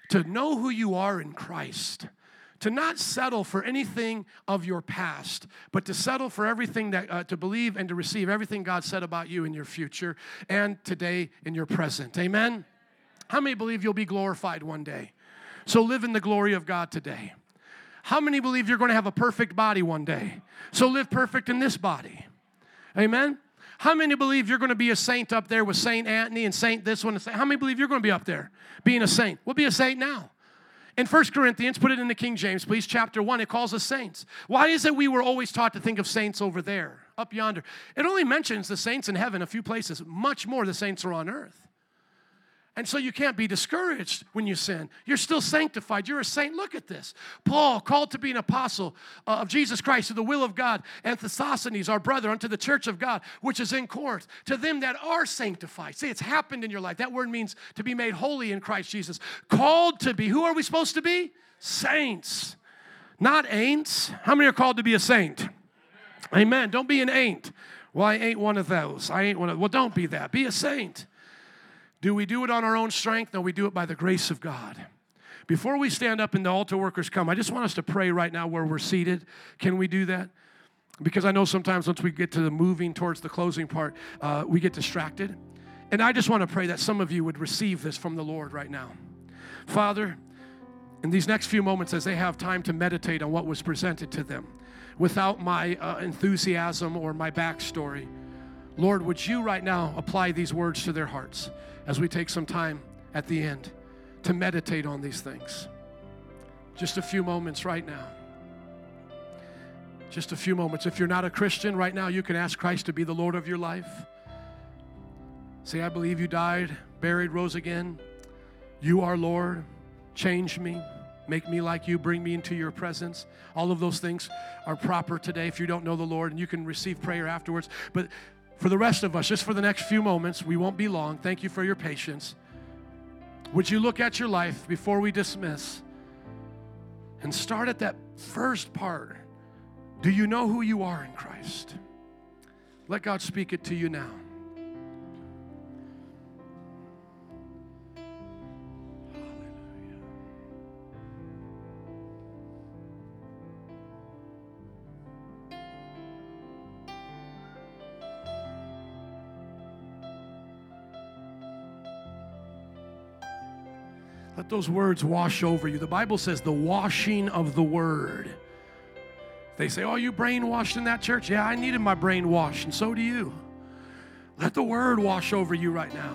to know who you are in Christ, to not settle for anything of your past, but to settle for everything that, uh, to believe and to receive everything God said about you in your future and today in your present. Amen? How many believe you'll be glorified one day? So live in the glory of God today. How many believe you're going to have a perfect body one day? So live perfect in this body. Amen? How many believe you're going to be a saint up there with Saint Anthony and Saint this one? And how many believe you're going to be up there being a saint? We'll be a saint now. In 1 Corinthians, put it in the King James, please, chapter 1, it calls us saints. Why is it we were always taught to think of saints over there, up yonder? It only mentions the saints in heaven a few places, much more the saints are on earth. And so you can't be discouraged when you sin. You're still sanctified. You're a saint. Look at this. Paul, called to be an apostle uh, of Jesus Christ to the will of God, and Sosthenes, our brother, unto the church of God, which is in Corinth, to them that are sanctified. See, it's happened in your life. That word means to be made holy in Christ Jesus. Called to be. Who are we supposed to be? Saints, not ain'ts. How many are called to be a saint? Amen. Don't be an ain't. Well, I ain't one of those. I ain't one of. Well, don't be that. Be a saint. Do we do it on our own strength? No, we do it by the grace of God. Before we stand up and the altar workers come, I just want us to pray right now where we're seated. Can we do that? Because I know sometimes once we get to the moving towards the closing part, uh, we get distracted. And I just want to pray that some of you would receive this from the Lord right now. Father, in these next few moments, as they have time to meditate on what was presented to them, without my uh, enthusiasm or my backstory, Lord, would you right now apply these words to their hearts? as we take some time at the end to meditate on these things. Just a few moments right now. Just a few moments. If you're not a Christian right now, you can ask Christ to be the Lord of your life. Say, I believe you died, buried, rose again. You are Lord. Change me. Make me like you. Bring me into your presence. All of those things are proper today if you don't know the Lord, and you can receive prayer afterwards. But for the rest of us, just for the next few moments, we won't be long. Thank you for your patience. Would you look at your life before we dismiss and start at that first part? Do you know who you are in Christ? Let God speak it to you now. Let those words wash over you. The Bible says the washing of the word. They say, Oh, you brainwashed in that church? Yeah, I needed my brain washed, and so do you. Let the word wash over you right now.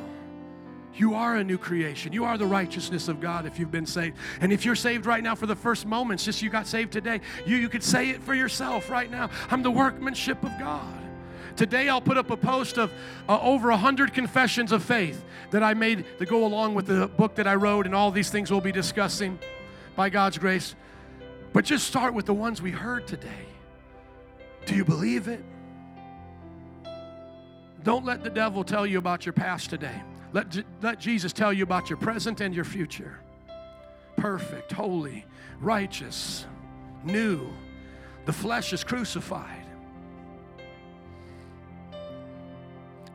You are a new creation. You are the righteousness of God if you've been saved. And if you're saved right now for the first moments, just you got saved today, you, you could say it for yourself right now. I'm the workmanship of God. Today, I'll put up a post of uh, over 100 confessions of faith that I made to go along with the book that I wrote, and all these things we'll be discussing by God's grace. But just start with the ones we heard today. Do you believe it? Don't let the devil tell you about your past today. Let, let Jesus tell you about your present and your future. Perfect, holy, righteous, new. The flesh is crucified.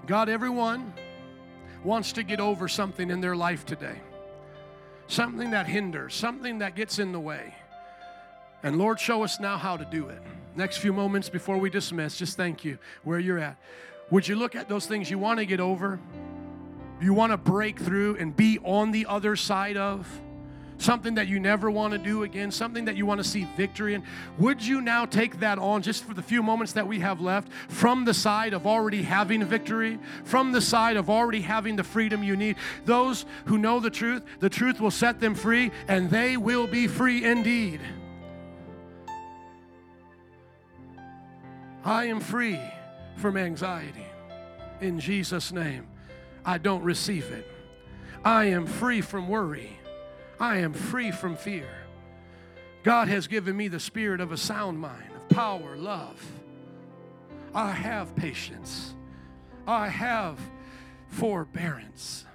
God, everyone wants to get over something in their life today, something that hinders, something that gets in the way. And Lord, show us now how to do it. Next few moments before we dismiss, just thank you where you're at. Would you look at those things you want to get over, you want to break through and be on the other side of? Something that you never want to do again, something that you want to see victory in, would you now take that on just for the few moments that we have left from the side of already having victory, from the side of already having the freedom you need? Those who know the truth, the truth will set them free, and they will be free indeed. I am free from anxiety. In Jesus' name, I don't receive it. I am free from worry. I am free from fear. God has given me the spirit of a sound mind, of power, love. I have patience. I have forbearance.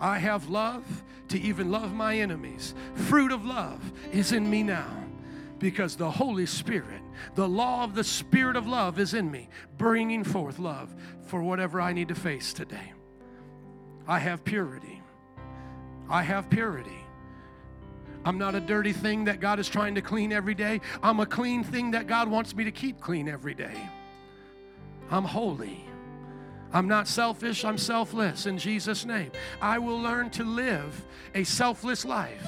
I have love to even love my enemies. Fruit of love is in me now because the Holy Spirit, the law of the Spirit of love is in me, bringing forth love for whatever I need to face today. I have purity. I have purity. I'm not a dirty thing that God is trying to clean every day. I'm a clean thing that God wants me to keep clean every day. I'm holy. I'm not selfish, I'm selfless in Jesus' name. I will learn to live a selfless life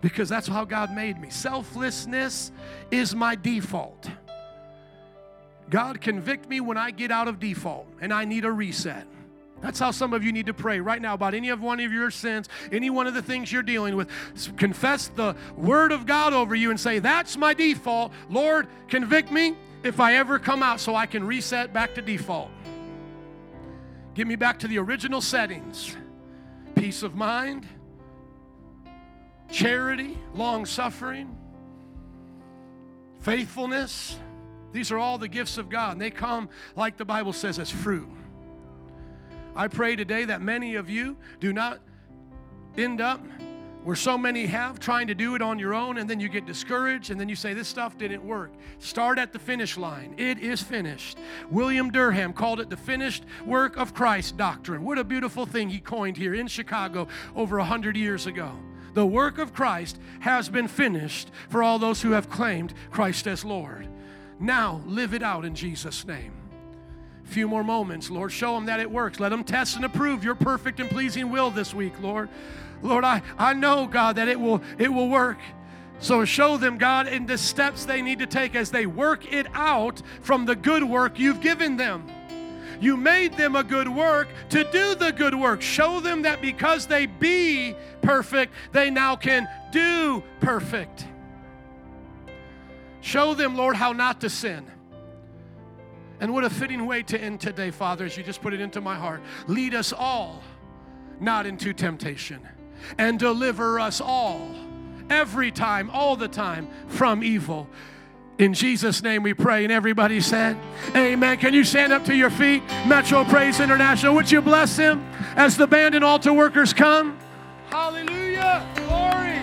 because that's how God made me. Selflessness is my default. God, convict me when I get out of default and I need a reset. That's how some of you need to pray right now about any of one of your sins, any one of the things you're dealing with. Confess the word of God over you and say, That's my default. Lord, convict me if I ever come out so I can reset back to default. Get me back to the original settings peace of mind, charity, long suffering, faithfulness. These are all the gifts of God, and they come, like the Bible says, as fruit. I pray today that many of you do not end up where so many have trying to do it on your own and then you get discouraged and then you say this stuff didn't work. Start at the finish line. It is finished. William durham called it the finished work of christ doctrine. What a beautiful thing he coined here in chicago over a hundred years ago. The work of christ has been finished for all those who have claimed christ as lord. Now live it out in jesus name few more moments, Lord. Show them that it works. Let them test and approve your perfect and pleasing will this week, Lord. Lord, I, I know, God, that it will it will work. So show them, God, in the steps they need to take as they work it out from the good work you've given them. You made them a good work to do the good work. Show them that because they be perfect, they now can do perfect. Show them, Lord, how not to sin. And what a fitting way to end today, Father, as you just put it into my heart. Lead us all not into temptation, and deliver us all, every time, all the time, from evil. In Jesus' name we pray. And everybody said, Amen. Can you stand up to your feet? Metro Praise International, would you bless him as the band and altar workers come? Hallelujah. Glory.